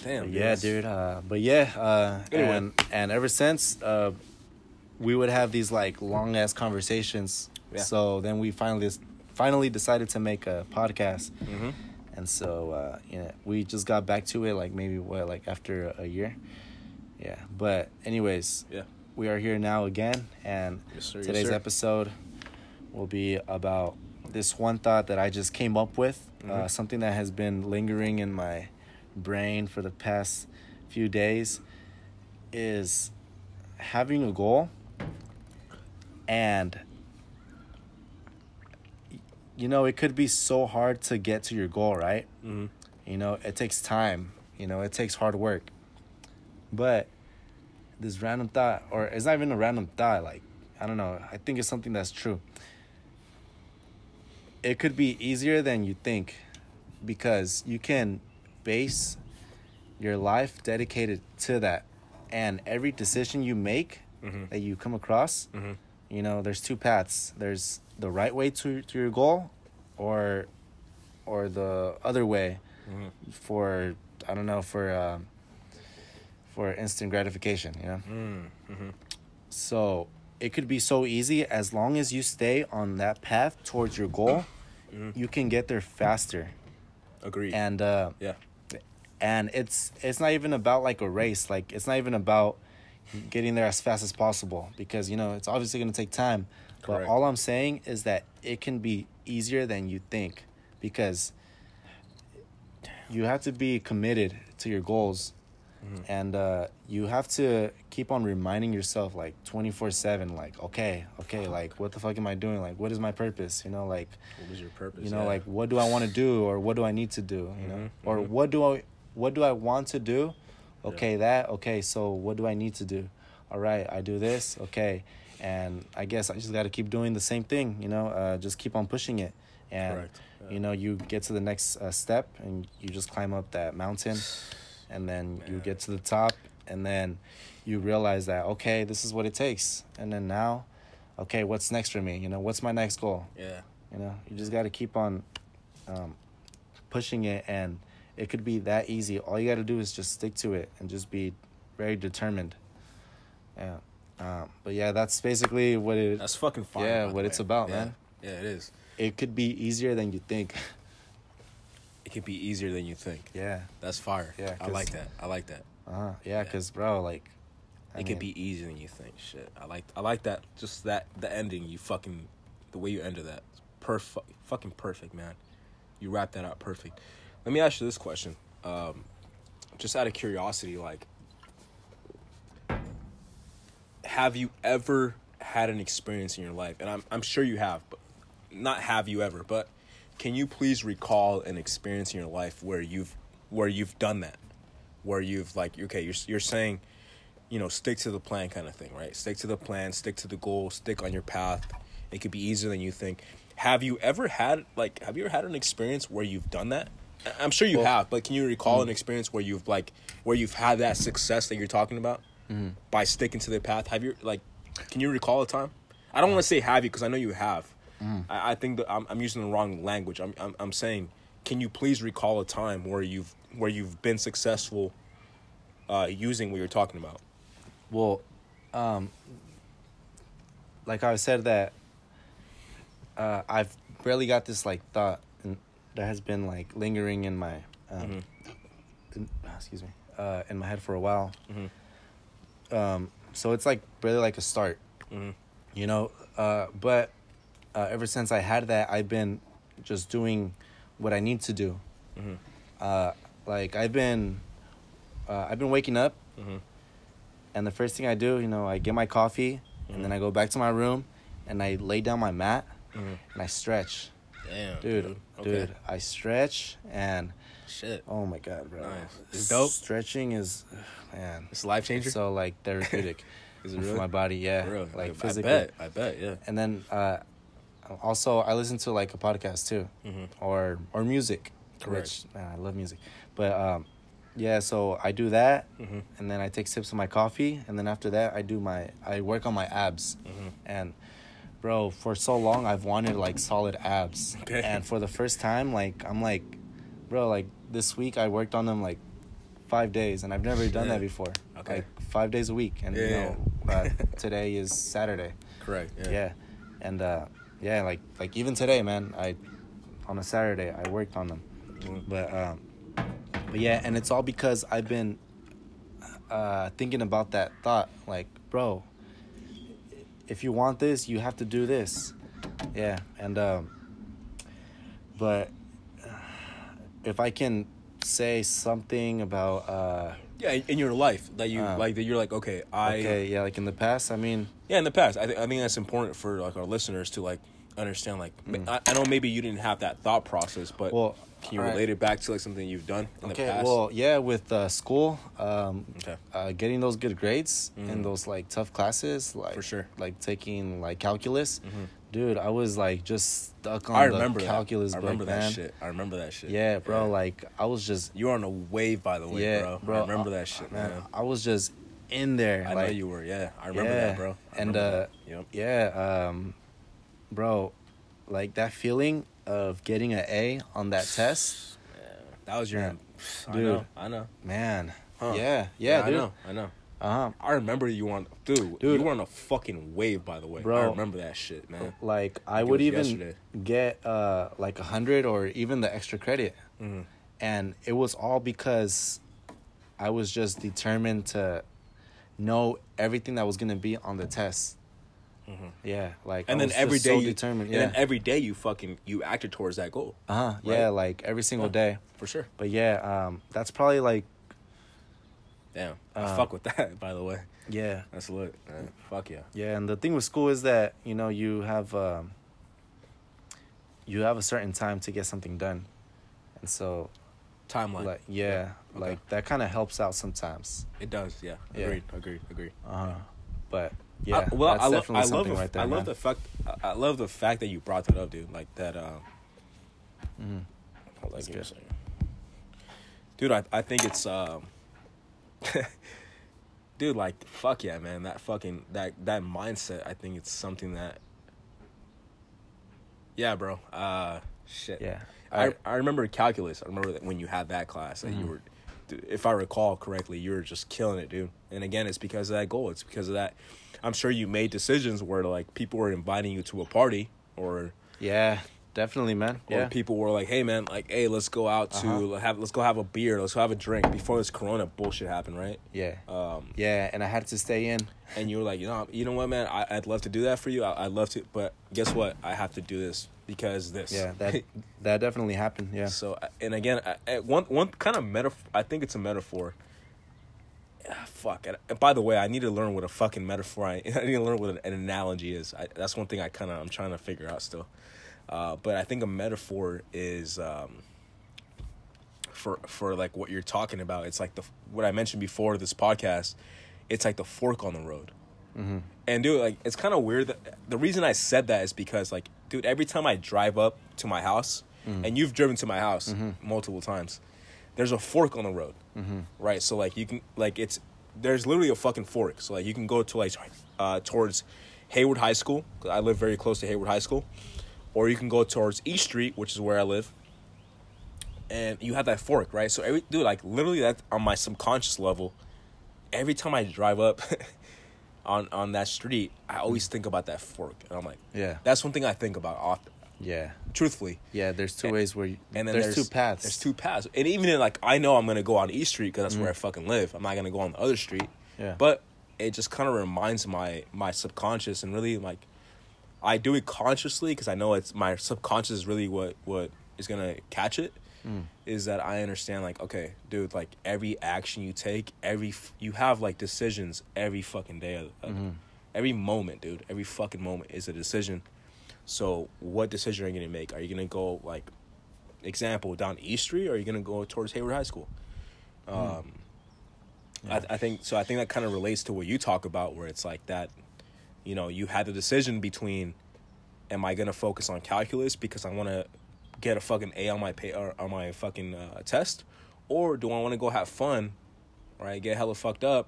Damn. Dude, yeah, that's- dude. Uh, but yeah, uh, Anyway. and and ever since, uh, we would have these like long ass conversations. Yeah. So then we finally finally decided to make a podcast, Mhm. and so uh, you know we just got back to it like maybe what like after a year. Yeah, but anyways, Yeah. we are here now again, and Yes, sir, today's sir. episode will be about this one thought that I just came up with, uh, Mhm. something that has been lingering in my brain for the past few days, is having a goal and you know it could be so hard to get to your goal right Mhm. you know it takes time you know it takes hard work but this random thought or it's not even a random thought like i don't know i think it's something that's true it could be easier than you think because you can base your life dedicated to that and every decision you make Mhm. that you come across Mhm. you know there's two paths there's the right way to to your goal or or the other way Mhm. for i don't know for um for instant gratification you know Mm. Mhm. so it could be so easy as long as you stay on that path towards your goal Mhm. you can get there faster Agreed. and uh yeah. and it's it's not even about like a race like it's not even about getting there as fast as possible because you know it's obviously going to take time Correct. but all i'm saying is that it can be easier than you think because you have to be committed to your goals Mhm. and uh, you have to keep on reminding yourself like 24-7 like okay okay like what the fuck am i doing like what is my purpose you know like What was your purpose? you know Yeah. like what do i want to do or what do i need to do you know Mhm, or mhm. what do i what do i want to do Yeah. okay that okay so what do i need to do all right i do this okay and i guess i just got to keep doing the same thing you know uh, just keep on pushing it and. Yeah. you know you get to the next uh, step and you just climb up that mountain and then you get to the top and then you realize that okay this is what it takes and then now okay what's next for me you know what's my next goal Yeah. you know, you just got to keep on um, pushing it, and it could be that easy. All you got to do is just stick to it and just be very determined. Yeah. Um, but yeah, that's basically what it. That's fucking fire. Yeah, what it's about, Yeah. man. Yeah, it is. It could be easier than you think. It could be easier than you think. yeah. That's fire. Yeah, I like that. I like that. Uh huh. Yeah, Yeah. cause bro, like, I it mean, could be easier than you think. Shit, I like I like that. Just that the ending. You fucking the way you ended that. Perfect. Fucking perfect, man. You wrap that out perfect. Let me ask you this question. Um, just out of curiosity, like, have you ever had an experience in your life? And I'm I'm sure you have, but not have you ever, but can you please recall an experience in your life where you've where you've done that, where you've like okay, you're you're saying you know, stick to the plan kind of thing, right? Stick to the plan, stick to the goal, stick on your path. It could be easier than you think. Have you ever had like have you ever had an experience where you've done that? I'm sure you Well- have, but can you recall an mm. experience where you've like where you've had that success that you're talking about mm-hmm. by sticking to the path? Have you like can you recall a time? I don't want to say have you because I know you have. I, I think that I'm, I'm using the wrong language. I'm, I'm I'm saying, can you please recall a time where you've where you've been successful uh, using what you're talking about? Well, um, like I said that uh, I've really got this like thought and that has been like lingering in my um, in, excuse me uh, in my head for a while. Um, so it's like really like a start, Mhm. you know. Uh, but uh, ever since I had that, I've been just doing what I need to do. Mhm. Uh, like I've been, uh, I've been waking up Mhm. and the first thing I do, you know, I get my coffee, and then I go back to my room, and I lay down my mat, Mhm. and I stretch, Damn, dude, dude. I stretch, and Shit, oh my god, bro, Nice. It's dope. Stretching is, man, it's a life changer. so like therapeutic Is it for really? my body, yeah, For like I, physically. I bet. I bet. Yeah. And then, uh, also I listen to like a podcast too, Mhm. or or music, Correct. which man, I love music, but um, yeah, so I do that, Mhm. and then I take sips of my coffee, and then after that I do my I work on my abs, Mhm. and bro, for so long I've wanted like solid abs, Okay. and for the first time, like I'm like, bro, like this week I worked on them like five days, and I've never done Yeah. that before, Okay. like five days a week, and you Yeah, uh, today is Saturday, Correct. Yeah. yeah, and uh, yeah, like like even today, man, I on a Saturday I worked on them, but um, but yeah, and it's all because I've been uh thinking about that thought, like, bro, if you want this, you have to do this, yeah, and um, but if I can say something about uh Yeah. in- In your life, that you Uh, like, that you're like, okay, I. okay yeah like in the past i mean Yeah, in the past, I, th- I think that's important for like our listeners to like understand. Like, ma- I, I know maybe you didn't have that thought process, but Mm. well can you relate it back to like something you've done in okay the past? well yeah with uh, school um Okay. uh, getting those good grades Mhm. in those like tough classes like For sure. like taking like calculus Mhm. dude i was like just stuck on I the calculus that. I book remember that man shit. I remember that shit. yeah bro like i was just you were on a wave, by the way, yeah bro. bro I remember uh, that shit, man. i was just in there I like know you were. Yeah, I remember yeah. that, bro. I and uh. Yep. yeah um bro like that feeling of getting an a on that test That was your, Yeah. I Dude. know, I know. man Huh. yeah yeah, I dude know, I know. uh-huh I remember you on, dude. Dude. you were on a fucking wave, by the way. Bro. I remember that shit, man. like i would even yesterday. get uh like a hundred or even the extra credit Mhm. and it was all because i was just determined to know everything that was gonna be on the test Mhm. yeah like And I then every day so you, determined and then every day you fucking you acted towards that goal uh-huh yeah like every single Huh. day for sure. but yeah um that's probably like Damn, I Uh, fuck with that. By the way, yeah that's lit. Man. Fuck yeah. Yeah, and the thing with school is that you know you have um, you have a certain time to get something done, and so Timeline. like yeah, Okay. like that kind of helps out sometimes. it does. Yeah. Yeah. Agreed. Agreed. Agreed. Uh, but yeah, I, well, I, lo- I love right there. I love man. the fact. I- I love the fact that you brought that up, dude. Like that. Hold on, That's give me a good. Dude, I I think it's um. dude, like fuck yeah, man. That fucking that that mindset. I think it's something that. Yeah, bro. Uh, shit. Yeah, I, I remember calculus. I remember that when you had that class that you were, if I recall correctly, you were just killing it, dude. And again, it's because of that goal. It's because of that. I'm sure you made decisions where like people were inviting you to a party, or yeah, definitely, man. or Yeah, people were like, "Hey, man, like, hey, let's go out to Uh-huh. have let's go have a beer, let's go have a drink before this Corona bullshit happened, right?" yeah, Um, yeah, and I had to stay in. and you were like, you know, you know what, man, I, I'd love to do that for you. I, I'd love to, but guess what? I have to do this because this. Yeah, that that definitely happened. Yeah, So and again, I- one one kind of metaphor. I think it's a metaphor. Ah, fuck. And- And by the way, I need to learn what a fucking metaphor. I, I need to learn what an, an analogy is. I, that's one thing I kind of I'm trying to figure out still. Uh, but I think a metaphor is um, for for like what you're talking about. It's like the what I mentioned before this podcast. it's like the fork on the road. Mm-hmm. And dude, like it's kind of weird. That, the reason I said that is because like, dude, every time I drive up to my house, Mm-hmm. and you've driven to my house multiple times, there's a fork on the road, Mm-hmm. right? So like you can like it's there's literally a fucking fork. So like you can go to like uh, towards Hayward High School. 'cause I live very close to Hayward High School, or you can go towards East Street, which is where I live. And you have that fork, right? So every dude, like literally, that on my subconscious level, every time I drive up on on that street, I always think about that fork, and I'm like, Yeah. that's one thing I think about often. Yeah. Truthfully, Yeah. There's two And- ways where you, and then there's, two paths. There's two paths, and even in like I know I'm gonna go on East Street because that's Mm-hmm. where I fucking live. I'm not gonna go on the other street. Yeah. But it just kind of reminds my my subconscious and really like I do it consciously because I know it's my subconscious is really what what is gonna catch it. Mm. Is that I understand like okay, dude, like every action you take, every f- you have like decisions every fucking day, of, of- Mhm. every moment, dude, every fucking moment is a decision. So what decision are you gonna make? Are you gonna go like, example down East Street, or are you gonna go towards Hayward High School? Um, Yeah. I, I think so. I think that kind of relates to what you talk about, where it's like that. You know, you had the decision between, am I gonna focus on calculus because I want to get a fucking A on my pay or on my fucking uh, test, or do I want to go have fun, right? Get hella fucked up,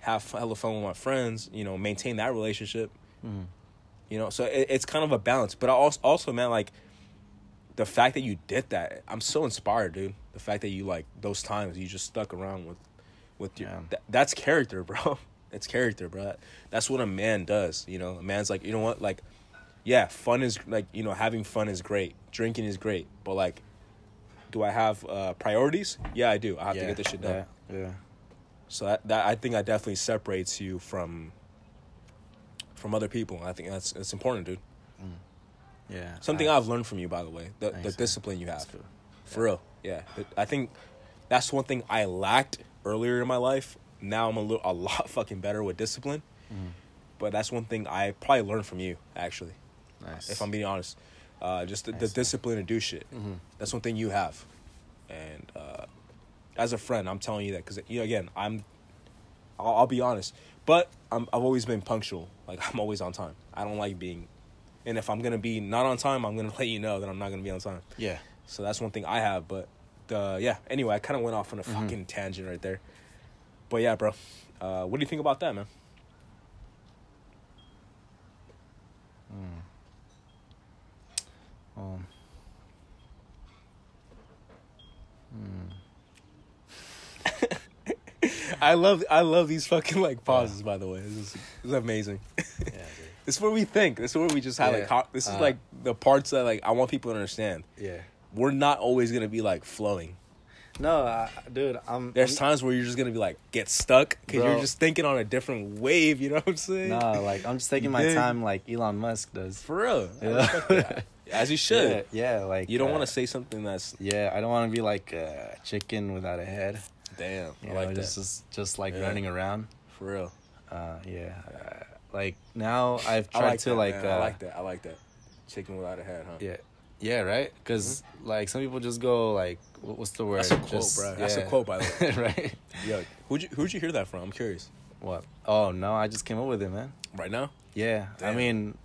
have hella fun with my friends. You know, maintain that relationship. Mhm. You know, so it, it's kind of a balance. But I also, also, man, like the fact that you did that, I'm so inspired, dude. The fact that you like those times you just stuck around with, with your Yeah. that, that's character, bro. It's character, bro. That's what a man does. You know, a man's like, you know what, like, yeah, fun is like, you know, having fun is great, drinking is great, but like, do I have uh, priorities? Yeah, I do. I have to get this shit done. Yeah. yeah. So that, that I think that definitely separates you from from other people. I think that's it's important, dude. Yeah. Something I, I've learned from you, by the way, the the discipline you have, cool. for real. Yeah, But I think that's one thing I lacked earlier in my life. Now I'm a little a lot fucking better with discipline. Mhm. But that's one thing I probably learned from you, actually. Nice. If I'm being honest, uh, just the, the Nice. discipline to do shit. Mhm. That's one thing you have, and uh, as a friend, I'm telling you that because you know, again, I'm. I'll, I'll be honest, but I'm, I've always been punctual. Like I'm always on time. I don't like being, and if I'm gonna be not on time, I'm gonna let you know that I'm not gonna be on time. Yeah. So that's one thing I have. But the yeah. Anyway, I kind of went off on a Mhm. fucking tangent right there. But yeah, bro. Uh, what do you think about that, man? Um. Hmm. I love I love these fucking like pauses. By the way, this is, this is amazing. Yeah. This is where we think. This is where we just have Yeah. like. This is Uh, like the parts that like I want people to understand. Yeah. We're not always gonna be like flowing. No, I, dude, I'm. There's I'm, times where you're just gonna be like get stuck because you're just thinking on a different wave. You know what I'm saying? No, like I'm just taking my time, like Elon Musk does. for real. Yeah. As you should. Yeah, yeah, like You don't uh, want to say something that's Yeah, I don't want to be like a chicken without a head. damn. You I know, like just, just just like Yeah. running around. for real. Uh, yeah, uh, like now I've tried like to that, like. Uh, I like that. I like that. Chicken without a head, huh? Yeah, yeah, right. Because like some people just go like, what's the word? That's a quote, Just- bro. That's a quote, by the way. right. Yo, who'd you who'd you hear that from? I'm curious. What? Oh no, I just came up with it, man. Right now. Yeah, I mean,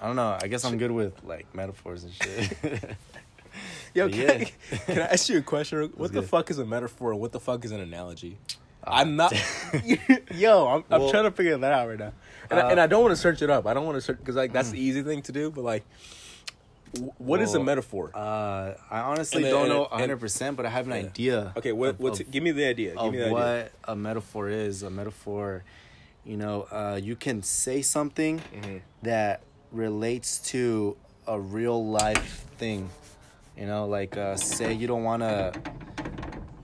I don't know. I guess I'm good with like metaphors and shit. Yo, can, yeah. I, can I ask you a question? What the good. fuck is a metaphor? What the fuck is an analogy? Ah, I'm not. Yo, I'm, I'm trying to figure that out right now, and, I, uh, and I don't want to search it up. I don't want to search because like that's the easy thing to do. But like, what is a metaphor? Uh, I honestly And don't and- know 100, percent but I have an Yeah. idea. okay, what of- what's of- give me the idea? Give me the what idea. a metaphor is. A metaphor, you know, uh, you can say something Mhm. that relates to a real life thing. You know, like uh, say you don't want to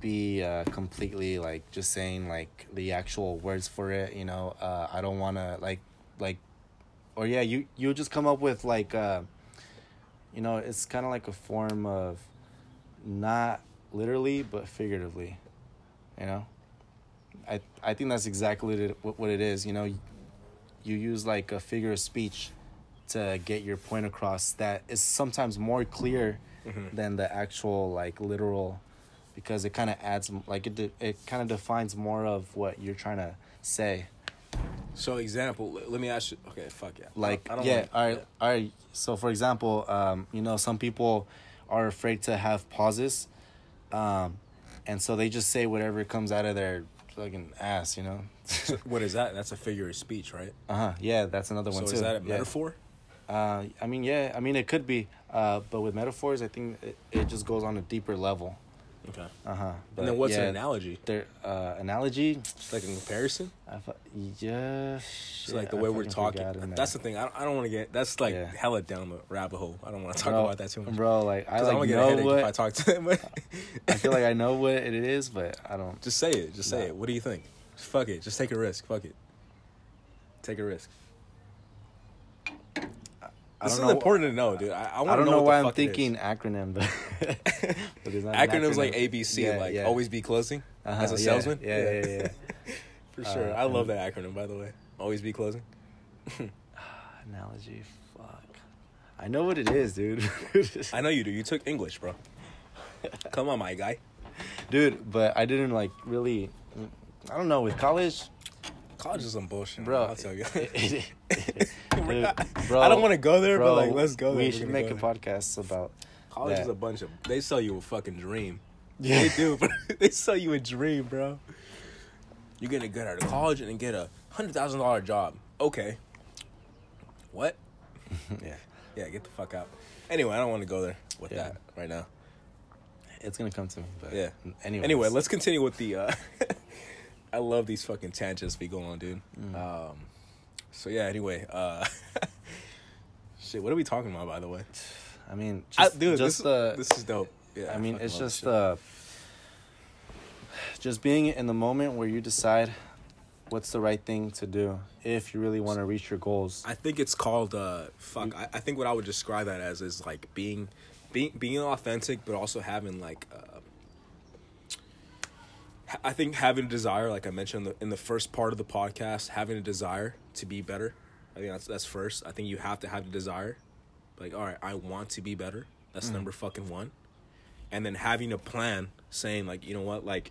be uh, completely like just saying like the actual words for it. You know, uh, I don't want to like like, or yeah, you you just come up with like, uh, you know, it's kind of like a form of not literally but figuratively. You know, I I think that's exactly what it is. You know, you use like a figure of speech to get your point across that is sometimes more clear Mhm. than the actual like literal because it kind of adds like it de- it kind of defines more of what you're trying to say. So example, let, me ask you. Okay, fuck yeah. Like I don't yeah, wanna- all right, all right. So for example, um, you know, some people are afraid to have pauses, um, and so they just say whatever comes out of their fucking ass, you know. So what is that? That's a figure of speech, right? uh huh. Yeah, that's another one so too. is that a Yeah. Uh, I mean, yeah. I mean, it could be. Uh, but with metaphors, I think it, it just goes on a deeper level. Okay. Uh huh. and then what's an analogy? Their uh, analogy. Just like a comparison? I fu- yeah. So like the way we're talking. That's the thing. I don't, I don't want to get. That's like Yeah. hella down the rabbit hole. I don't want to talk bro, about that too much. Bro, like I Because I'm gonna get a know headache if I what talk to them. I feel like I know what it is, but I don't. Just say it. Just say it. What do you think? Just fuck it. Just take a risk. Fuck it. Take a risk. I This don't is know. important to know, dude. I, I want I don't to know, why I'm fuck it is. thinking acronym, but, but it's not an Acronyms like. ABC, Yeah, like yeah. always be closing Uh-huh, as a yeah, salesman. Yeah, yeah, yeah. For sure. Uh, I love that acronym, by the way. Always be closing. Analogy, fuck. I know what it is, dude. I know you do. You took English, bro. Come on, my guy. dude, but I didn't like really. I don't know with college, College is some bullshit, bro. I'll tell you. Dude, bro, I don't want to go there, bro, but like, let's go there. We should make a there. podcast about. College that. is a bunch of. They sell you a fucking dream. Yeah. They do. Bro. they sell you a dream, bro. You're gonna get out of college and get a hundred thousand dollar job. Okay. What? yeah, Yeah, get the fuck out. Anyway, I don't want to go there with Yeah. that right now. it's gonna come to me. But Yeah. Anyway, Anyway, let's continue with the. uh I love these fucking tangents we go on, dude. Mm. Um. So yeah. Anyway. uh Shit. What are we talking about, by the way? I mean, I, dude, just this, the. this is dope. Yeah. I mean, it's just uh, just being in the moment where you decide what's the right thing to do if you really want to reach your goals. I think it's called uh fuck. I, I think what I would describe that as is like being being being authentic, but also having like. Uh, I think having a desire, like I mentioned in the, in the first part of the podcast, having a desire to be better. I think that's that's first. I think you have to have the desire, like all right, I want to be better. That's mm. number fucking one, and then having a plan, saying like you know what, like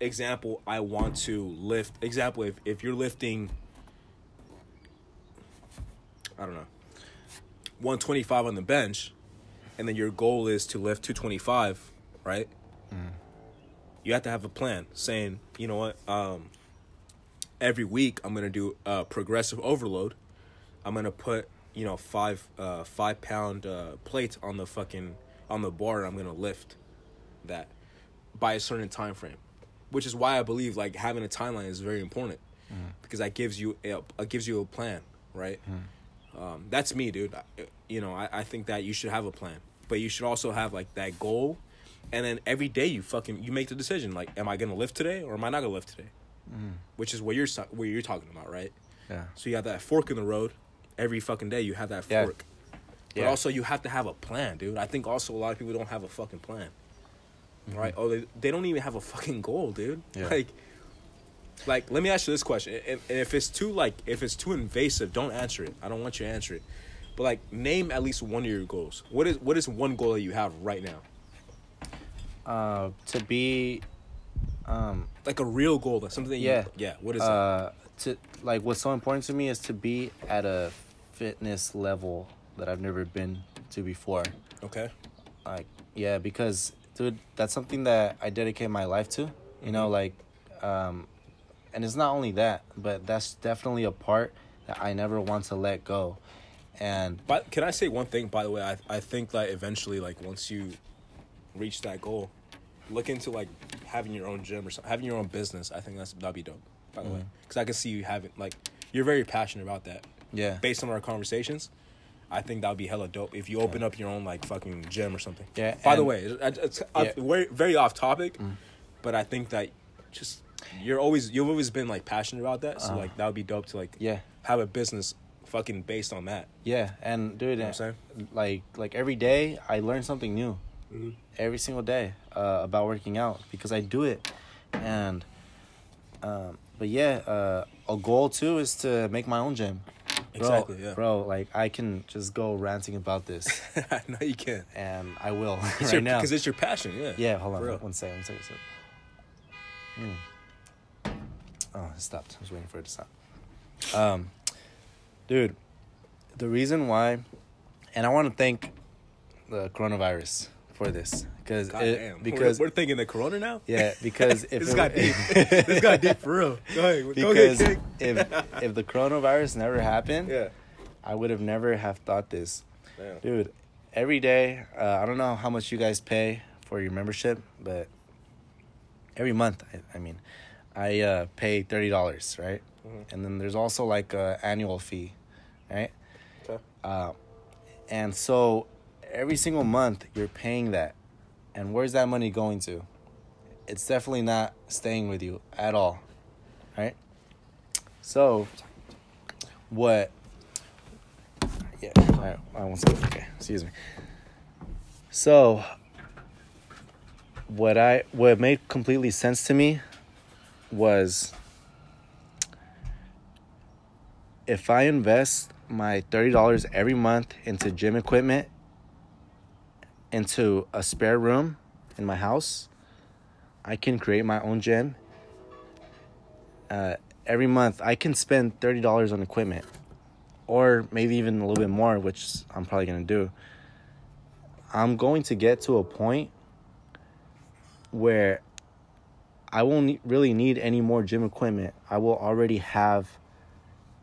example, I want to lift. Example, if if you're lifting I don't know, 125 on the bench, and then your goal is to lift 225, right? Mm. You have to have a plan saying, you know what, um, every week I'm gonna do a progressive overload. I'm gonna put, you know, five uh, five pound uh, plates on the fucking on the bar, I'm gonna lift that by a certain time frame, which is why I believe like having a timeline is very important because that gives you a, it gives you a plan, right? Um, that's me, dude. I- You know, I, I think that you should have a plan, but you should also have like that goal, and then every day you fucking you make the decision like, am I gonna lift today or am I not gonna lift today? Mm. Which is what you're what you're talking about, right? Yeah. So you have that fork in the road. Every fucking day you have that Yeah. fork. But Yeah. also you have to have a plan, dude. I think also a lot of people don't have a fucking plan. Mm-hmm. Right? Oh, they, they don't even have a fucking goal, dude. Yeah. Like like let me ask you this question. And, and if it's too like if it's too invasive, don't answer it. I don't want you to answer it. But like name at least one of your goals. What is what is one goal that you have right now? Uh, to be, um, Like a real goal, that's something Yeah. you Yeah, what is that? uh, to like what's so important to me is to be at a fitness level that I've never been to before. Okay. like yeah because dude that's something that i dedicate my life to you know like um and it's not only that but that's definitely a part that i never want to let go and But can I say one thing? By the way, I I think that eventually, like once you reach that goal, look into like having your own gym or something, having your own business. I think that's that'd be dope. By the way, because I can see you having like you're very passionate about that. yeah Based on our conversations, I think that would be hella dope if you open up your own like fucking gym or something. Yeah, By the way, it's, it's Yeah. uh, very very off topic, but I think that just you're always you've always been like passionate about that. So Uh. like that would be dope to like yeah have a business fucking based on that. yeah and dude know what I'm like like every day i learn something new Mhm. every single day uh, about working out because i do it and um but yeah uh a goal too is to make my own gym Exactly. bro, yeah. bro. Like I can just go ranting about this, I know you can. and I will It's right your, now. because it's your passion. Yeah. Yeah, hold on one second. One second. second. Mm. Oh, it stopped. I was waiting for it to stop. Um, dude, the reason why, and I want to thank the coronavirus for this because it, because we're, we're thinking the corona now. yeah because if this it- got deep. this got deep for real. Go ahead. Go ahead, if if the coronavirus never happened, yeah. I would have never have thought this. Damn. Dude, every day, uh, I don't know how much you guys pay for your membership, but every month, I, I mean, I uh, pay $30, right? Mhm. And then there's also like a annual fee, right? Okay. Uh, and so every single month, you're paying that. And where's that money going to? It's definitely not staying with you at all, right? So, what yeah, I, I won't say okay. Excuse me. So, what I what made completely sense to me was if I invest my thirty dollars every month into gym equipment, into a spare room in my house, I can create my own gym. Uh, every month, I can spend thirty dollars on equipment or maybe even a little bit more, which I'm probably gonna do. I'm going to get to a point where I won't really need any more gym equipment. I will already have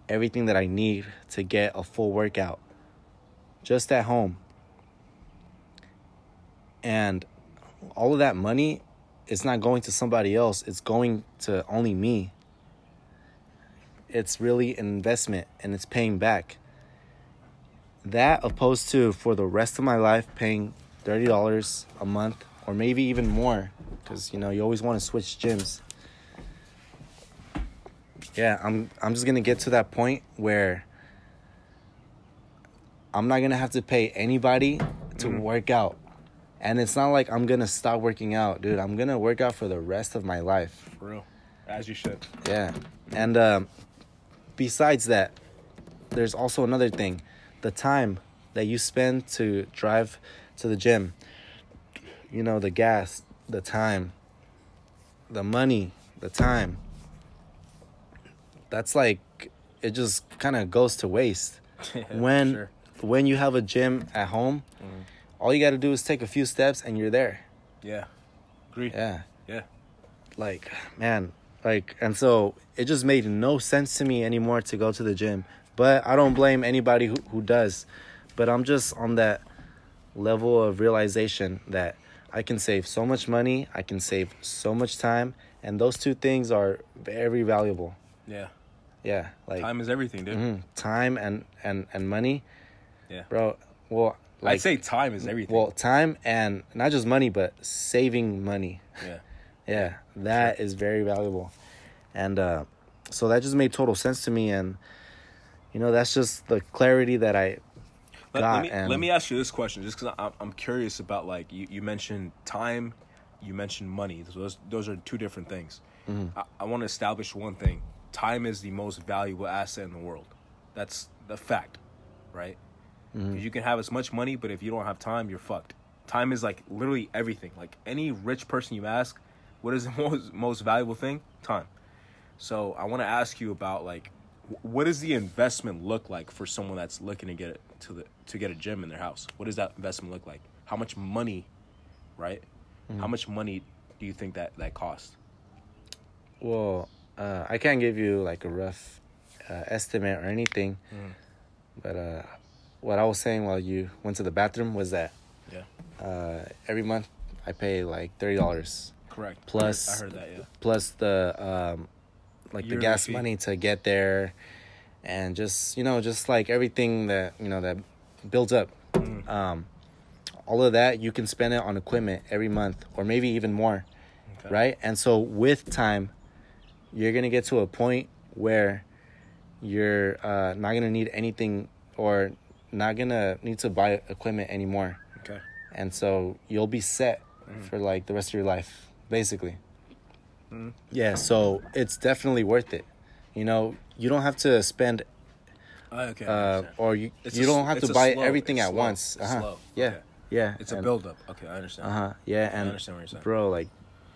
everything that I need to get a full workout just at home. And all of that money is not going to somebody else, it's going to only me it's really an investment and it's paying back. That opposed to for the rest of my life paying thirty dollars a month or maybe even more, because you know you always want to switch gyms. Yeah, I'm I'm just gonna get to that point where I'm not gonna have to pay anybody to Mhm. work out. And it's not like I'm gonna stop working out, dude. I'm gonna work out for the rest of my life. For real. As you should. Yeah. And um, besides that, there's also another thing the time that you spend to drive to the gym. You know, the gas, the time, the money, the time. That's like, it just kind of goes to waste. when Sure. when you have a gym at home, Mhm. All you got to do is take a few steps and you're there. Yeah. Agree. Yeah. Yeah. Like, man, like, and so it just made no sense to me anymore to go to the gym. But I don't blame anybody who, who does. But I'm just on that level of realization that I can save so much money, I can save so much time, and those two things are very valuable. Yeah. Yeah, like Time is everything, dude. mhm, time and and and money. Yeah. bro. Well, like, I'd say time is everything. well, time and not just money, but saving money. yeah. Yeah, that is very valuable. And uh, so that just made total sense to me. And, you know, that's just the clarity that I Let, got. let me and let me ask you this question, just because I'm I'm curious about like you, you mentioned time, you mentioned money. Those those are two different things. Mm-hmm. I, I want to establish one thing: time is the most valuable asset in the world. That's the fact, right? Mm-hmm. 'Cause You can have as much money, but if you don't have time, you're fucked. Time is like literally everything. Like any rich person you ask, what is the most most valuable thing? Time. So I want to ask you about like, wh- what does the investment look like for someone that's looking to get it to the to get a gym in their house? What does that investment look like? How much money, right? How much money do you think that that costs? well, uh, I can't give you like a rough uh, estimate or anything. Mhm. But uh, what I was saying while you went to the bathroom was that Yeah, uh, every month I pay like $30 correct. Plus- I heard that. Yeah, plus the um like the gas fee. money to get there and just you know just like everything that you know that builds up Mhm. um all of that you can spend it on equipment every month or maybe even more Okay. right and so with time you're gonna get to a point where you're uh, not gonna need anything or not gonna need to buy equipment anymore Okay. and so you'll be set Mhm. for like the rest of your life basically Mhm. yeah so it's definitely worth it you know you don't have to spend Oh, okay. Uh, or you It's you a don't have to buy slow- everything at slow. once. Uh-huh. Yeah, Okay. yeah. It's a and- build up. Okay, I understand. Uh huh. Yeah, and understand what you're saying. bro, like,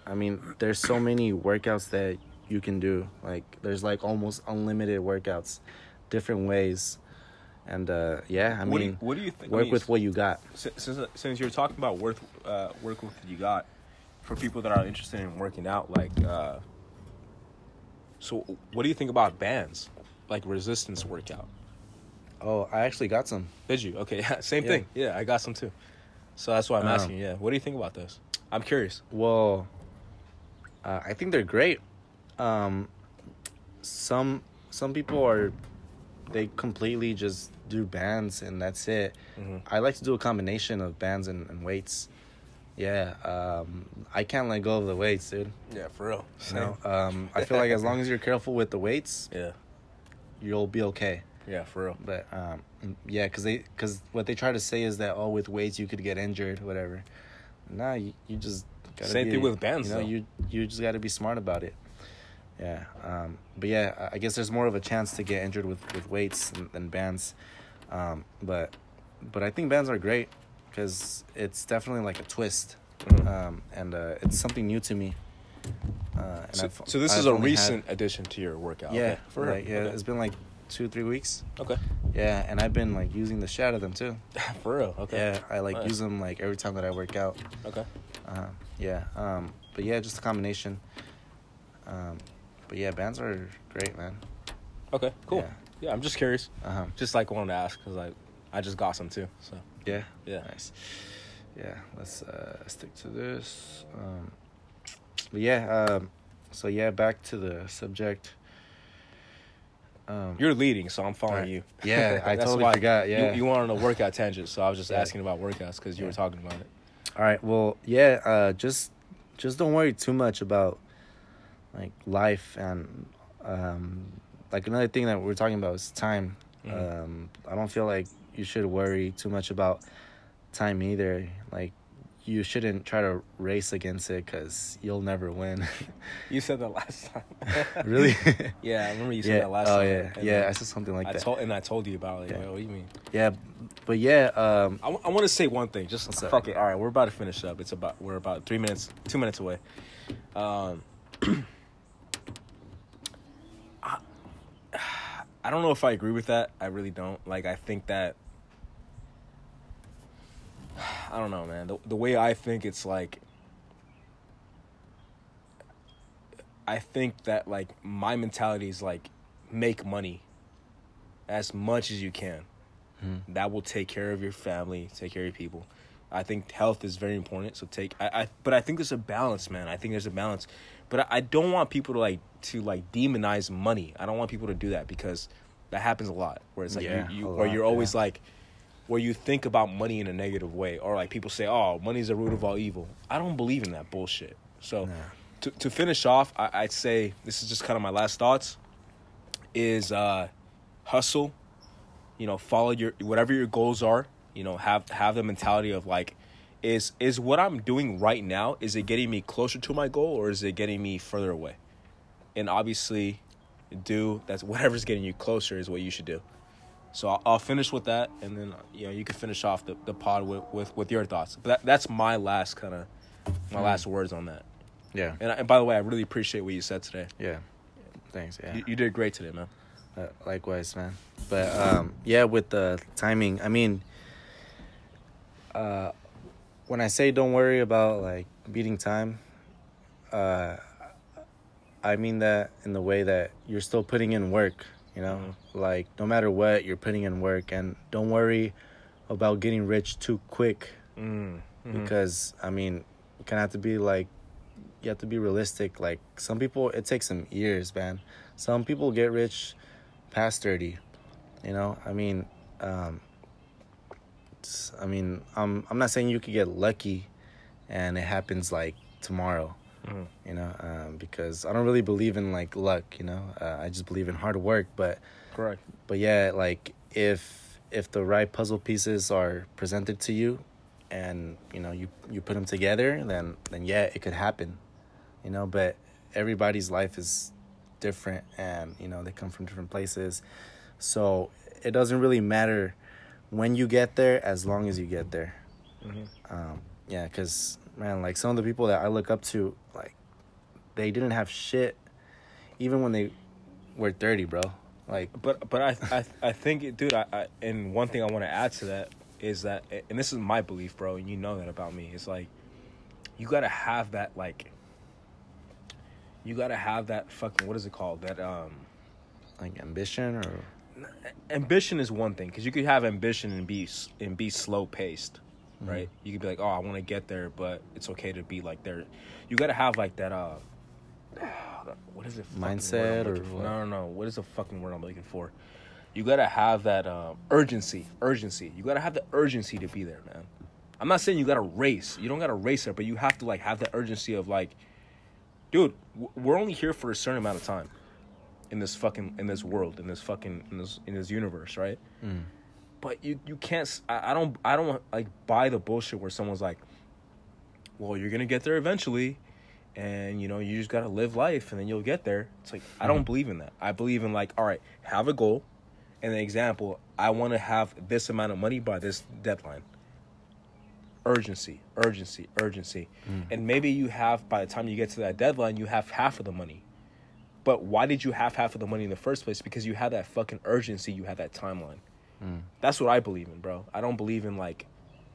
I mean, there's so many workouts that you can do. Like, there's like almost unlimited workouts, different ways, and uh yeah, I what, do mean, you, what do you think? Work mean, with what you got. since since you're talking about work uh, work with what you got for people that are interested in working out, like, uh, so what do you think about bands like resistance workout? Oh, I actually got some. Did you? Okay, yeah, same Yeah. thing. Yeah, I got some too. So that's why I'm Um, asking. Yeah, what do you think about this? I'm curious. Well, uh, I think they're great. Um, some some people are they completely just do bands and that's it. Mhm. I like to do a combination of bands and, and weights. Yeah, um, I can't let go of the weights, dude. Yeah, for real. You know, um, I feel like as long as you're careful with the weights, Yeah, you'll be okay. yeah, for real. But um, yeah, because they because what they try to say is that oh, with weights you could get injured, whatever. Nah, you, you just gotta Same be- thing with bands, You know, though. you you just got to be smart about it. Yeah, um, but yeah, I- I guess there's more of a chance to get injured with with weights than, than bands. Um, but but I think bands are great because it's definitely like a twist, Mhm. um, and uh, it's something new to me. Uh, and So, so this I've is a only had- recent addition to your workout. yeah, okay. for real. like, yeah, okay. it's been like two three weeks. okay. Yeah, and I've been like using the shit out of them too. for real. Okay. Yeah, I like use them like every time that I work out. Okay. Uh, yeah, um, but yeah, just a combination. Um, but yeah, bands are great, man. Okay. Cool. Yeah. Yeah, I'm just curious. Uh huh. Just like wanted to ask because like I just got some too. So Yeah. yeah. Nice. Yeah. Let's uh, stick to this. Um, but yeah. Um, so yeah, back to the subject. Um, You're leading, so I'm following Alright. you. Yeah, I totally forgot, You- yeah. You, went on a workout tangent, so I was just Yeah. asking about workouts because you were talking about it. All right. Well, yeah. Uh, just just don't worry too much about like life and um, like another thing that we're talking about is time. Mhm. Um, I don't feel like you should worry too much about time either. Like you shouldn't try to race against it because you'll never win. You said that last time. really? yeah, I remember you said yeah. that last oh time. yeah. and Yeah. then I said something like I that. told and I told you about it. Like, Yeah. what do you mean? yeah. But yeah. Um, I, want to say one thing. Just What's up? fuck it. All right, we're about to finish up. It's about we're about three minutes, two minutes away. Um, I, I don't know if I agree with that. I really don't. Like, I think that. I don't know, man. The the way I think it's like. I think that like my mentality is like make money as much as you can mhm. that will take care of your family, take care of your people. I think health is very important. So take, I, I but I think there's a balance, man. I think there's a balance, but I, I don't want people to like to like demonize money. I don't want people to do that because that happens a lot. Where it's like Yeah, you, you where lot, you're always yeah. like, where you think about money in a negative way, or like people say, "Oh, money's the root of all evil." I don't believe in that bullshit. So Nah. to to finish off, I, I'd say this is just kind of my last thoughts. Is uh, hustle you know follow your whatever your goals are you know have have the mentality of like is is what i'm doing right now is it getting me closer to my goal or is it getting me further away and obviously do that's whatever's getting you closer is what you should do so i'll, I'll finish with that and then you know you can finish off the, the pod with, with with your thoughts but that, that's my last kind of my Mm. last words on that Yeah. and, I, and by the way i really appreciate what you said today Yeah. Thanks. Yeah. you, you did great today man Uh, likewise, man. But um, yeah, with the timing, I mean, uh, when I say don't worry about like beating time, uh, I mean that in the way that you're still putting in work. You know, like no matter what, you're putting in work, and don't worry about getting rich too quick mm. because I mean, you kind of have to be like, you have to be realistic. Like some people, it takes some years, man. Some people get rich past thirty. You know, I mean, um, I mean, I'm I'm not saying you could get lucky, and it happens like tomorrow. Mhm. You know, um, because I don't really believe in like luck. You know, uh, I just believe in hard work. But correct but yeah, like if if the right puzzle pieces are presented to you, and you know you you put them together, then then yeah, it could happen. You know, but everybody's life is different, and you know they come from different places, so it doesn't really matter when you get there as long as you get there. Mhm. Um, yeah, because man, like some of the people that I look up to, like they didn't have shit, even when they were thirty, bro. Like, But but I I I think, dude. I, I and one thing I want to add to that is that, and this is my belief, bro. And you know that about me. It's like you gotta have that like. You gotta have that fucking what is it called? That um, like ambition or ambition is one thing because you could have ambition and be and be slow paced, right? You could be like, oh, I want to get there, but it's okay to be like there. You gotta have like that uh, what is it? fucking word I'm Mindset or what? no, no, no. What is the fucking word I'm looking for? You gotta have that uh, urgency. Urgency. You gotta have the urgency to be there, man. I'm not saying you gotta race. You don't gotta race there, but you have to like have the urgency of like, dude, we're only here for a certain amount of time in this fucking in this world in this fucking in this in this universe right Mm. But you you can't I don't i don't like buy the bullshit where someone's like well you're gonna get there eventually and you know you just gotta live life and then you'll get there. It's like i don't hmm. believe in that. I believe in like all right have a goal and an example i want to have this amount of money by this deadline. Urgency urgency urgency. Hmm. And maybe you have by the time you get to that deadline you have half of the money. But why did you have half of the money in the first place? Because you had that fucking urgency, you had that timeline. That's what I believe in, bro. I don't believe in like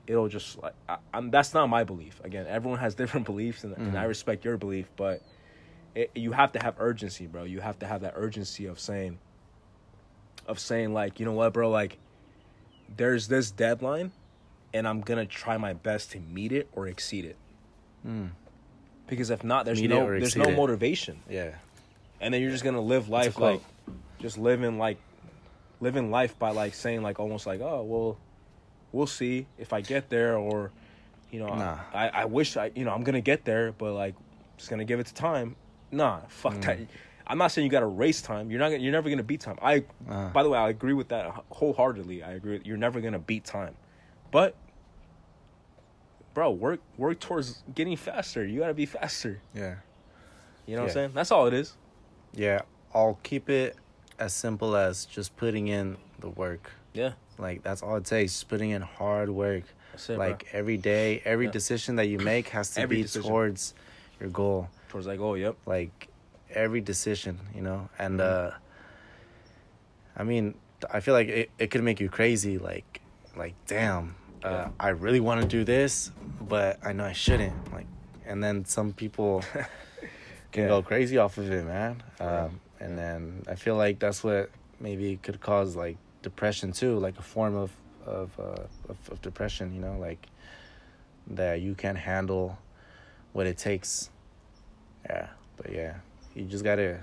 it'll just like I, I'm. That's not my belief. Again, everyone has different beliefs, and, and I respect your belief, but it, you have to have urgency, bro. You have to have that urgency of saying, of saying like, you know what, bro, like there's this deadline, and I'm gonna try my best to meet it or exceed it. Mm. Because if not, there's Meet no there's no it. motivation yeah, and then you're just gonna live life like just living like living life by like saying like almost like oh well we'll see if i get there or you know Nah. I, I wish i you know i'm gonna get there but like just gonna give it to time. Nah fuck Mm. that. I'm not saying you gotta race time. You're not gonna, you're never gonna beat time. I Uh. by the way i agree with that wholeheartedly. I agree you're never gonna beat time. But bro work work towards getting faster. You gotta be faster. Yeah, you know what i'm saying? That's all it is. Yeah. I'll keep it as simple as just putting in the work. yeah Like that's all it takes. Just putting in hard work. it, bro. like every day, every Yeah. decision that you make has to Every be decision. towards your goal. towards like oh yep Like every decision, you know. And Mhm. uh I mean, I feel like it, it could make you crazy. Like, like damn, uh, Yeah. I really want to do this, but I know I shouldn't. Like, and then some people can Yeah. go crazy off of it, man. Um, and then I feel like that's what maybe could cause like depression too, like a form of of uh, of, of depression. You know, like that you can't handle what it takes. Yeah, but yeah, you just gotta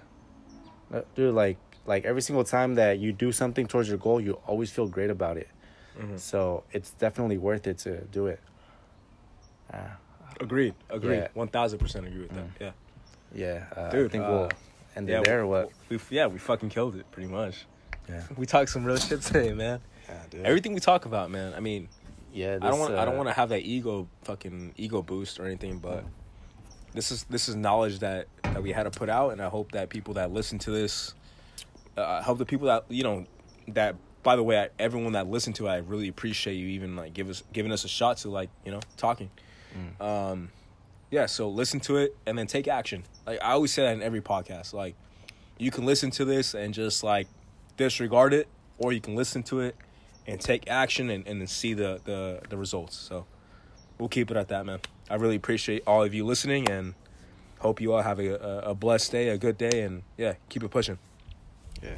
do dude. Like like every single time that you do something towards your goal, you always feel great about it. Mhm. So it's definitely worth it to do it. Uh, Agreed. Agreed. One thousand percent agree with that. Mm. Yeah. yeah, uh, I Dude, think uh, we'll yeah, there. or what? We yeah we fucking killed it pretty much. Yeah. We talked some real shit today, man. Yeah, dude. Everything we talk about, man. I mean, Yeah, I don't this, want I don't uh, want to have that ego fucking ego boost or anything, but this is this is knowledge that that we had to put out, and I hope that people that listen to this, uh, I hope the people that you know that. By the way, I, everyone that listened to it, I really appreciate you even like give us giving us a shot to like you know talking. Mm. Um, yeah, so listen to it and then take action. Like I always say that in every podcast. Like you can listen to this and just like disregard it, or you can listen to it and take action and, and then see the, the the results. So we'll keep it at that, man. I really appreciate all of you listening and hope you all have a, a, a blessed day, a good day, and yeah, keep it pushing. Yeah.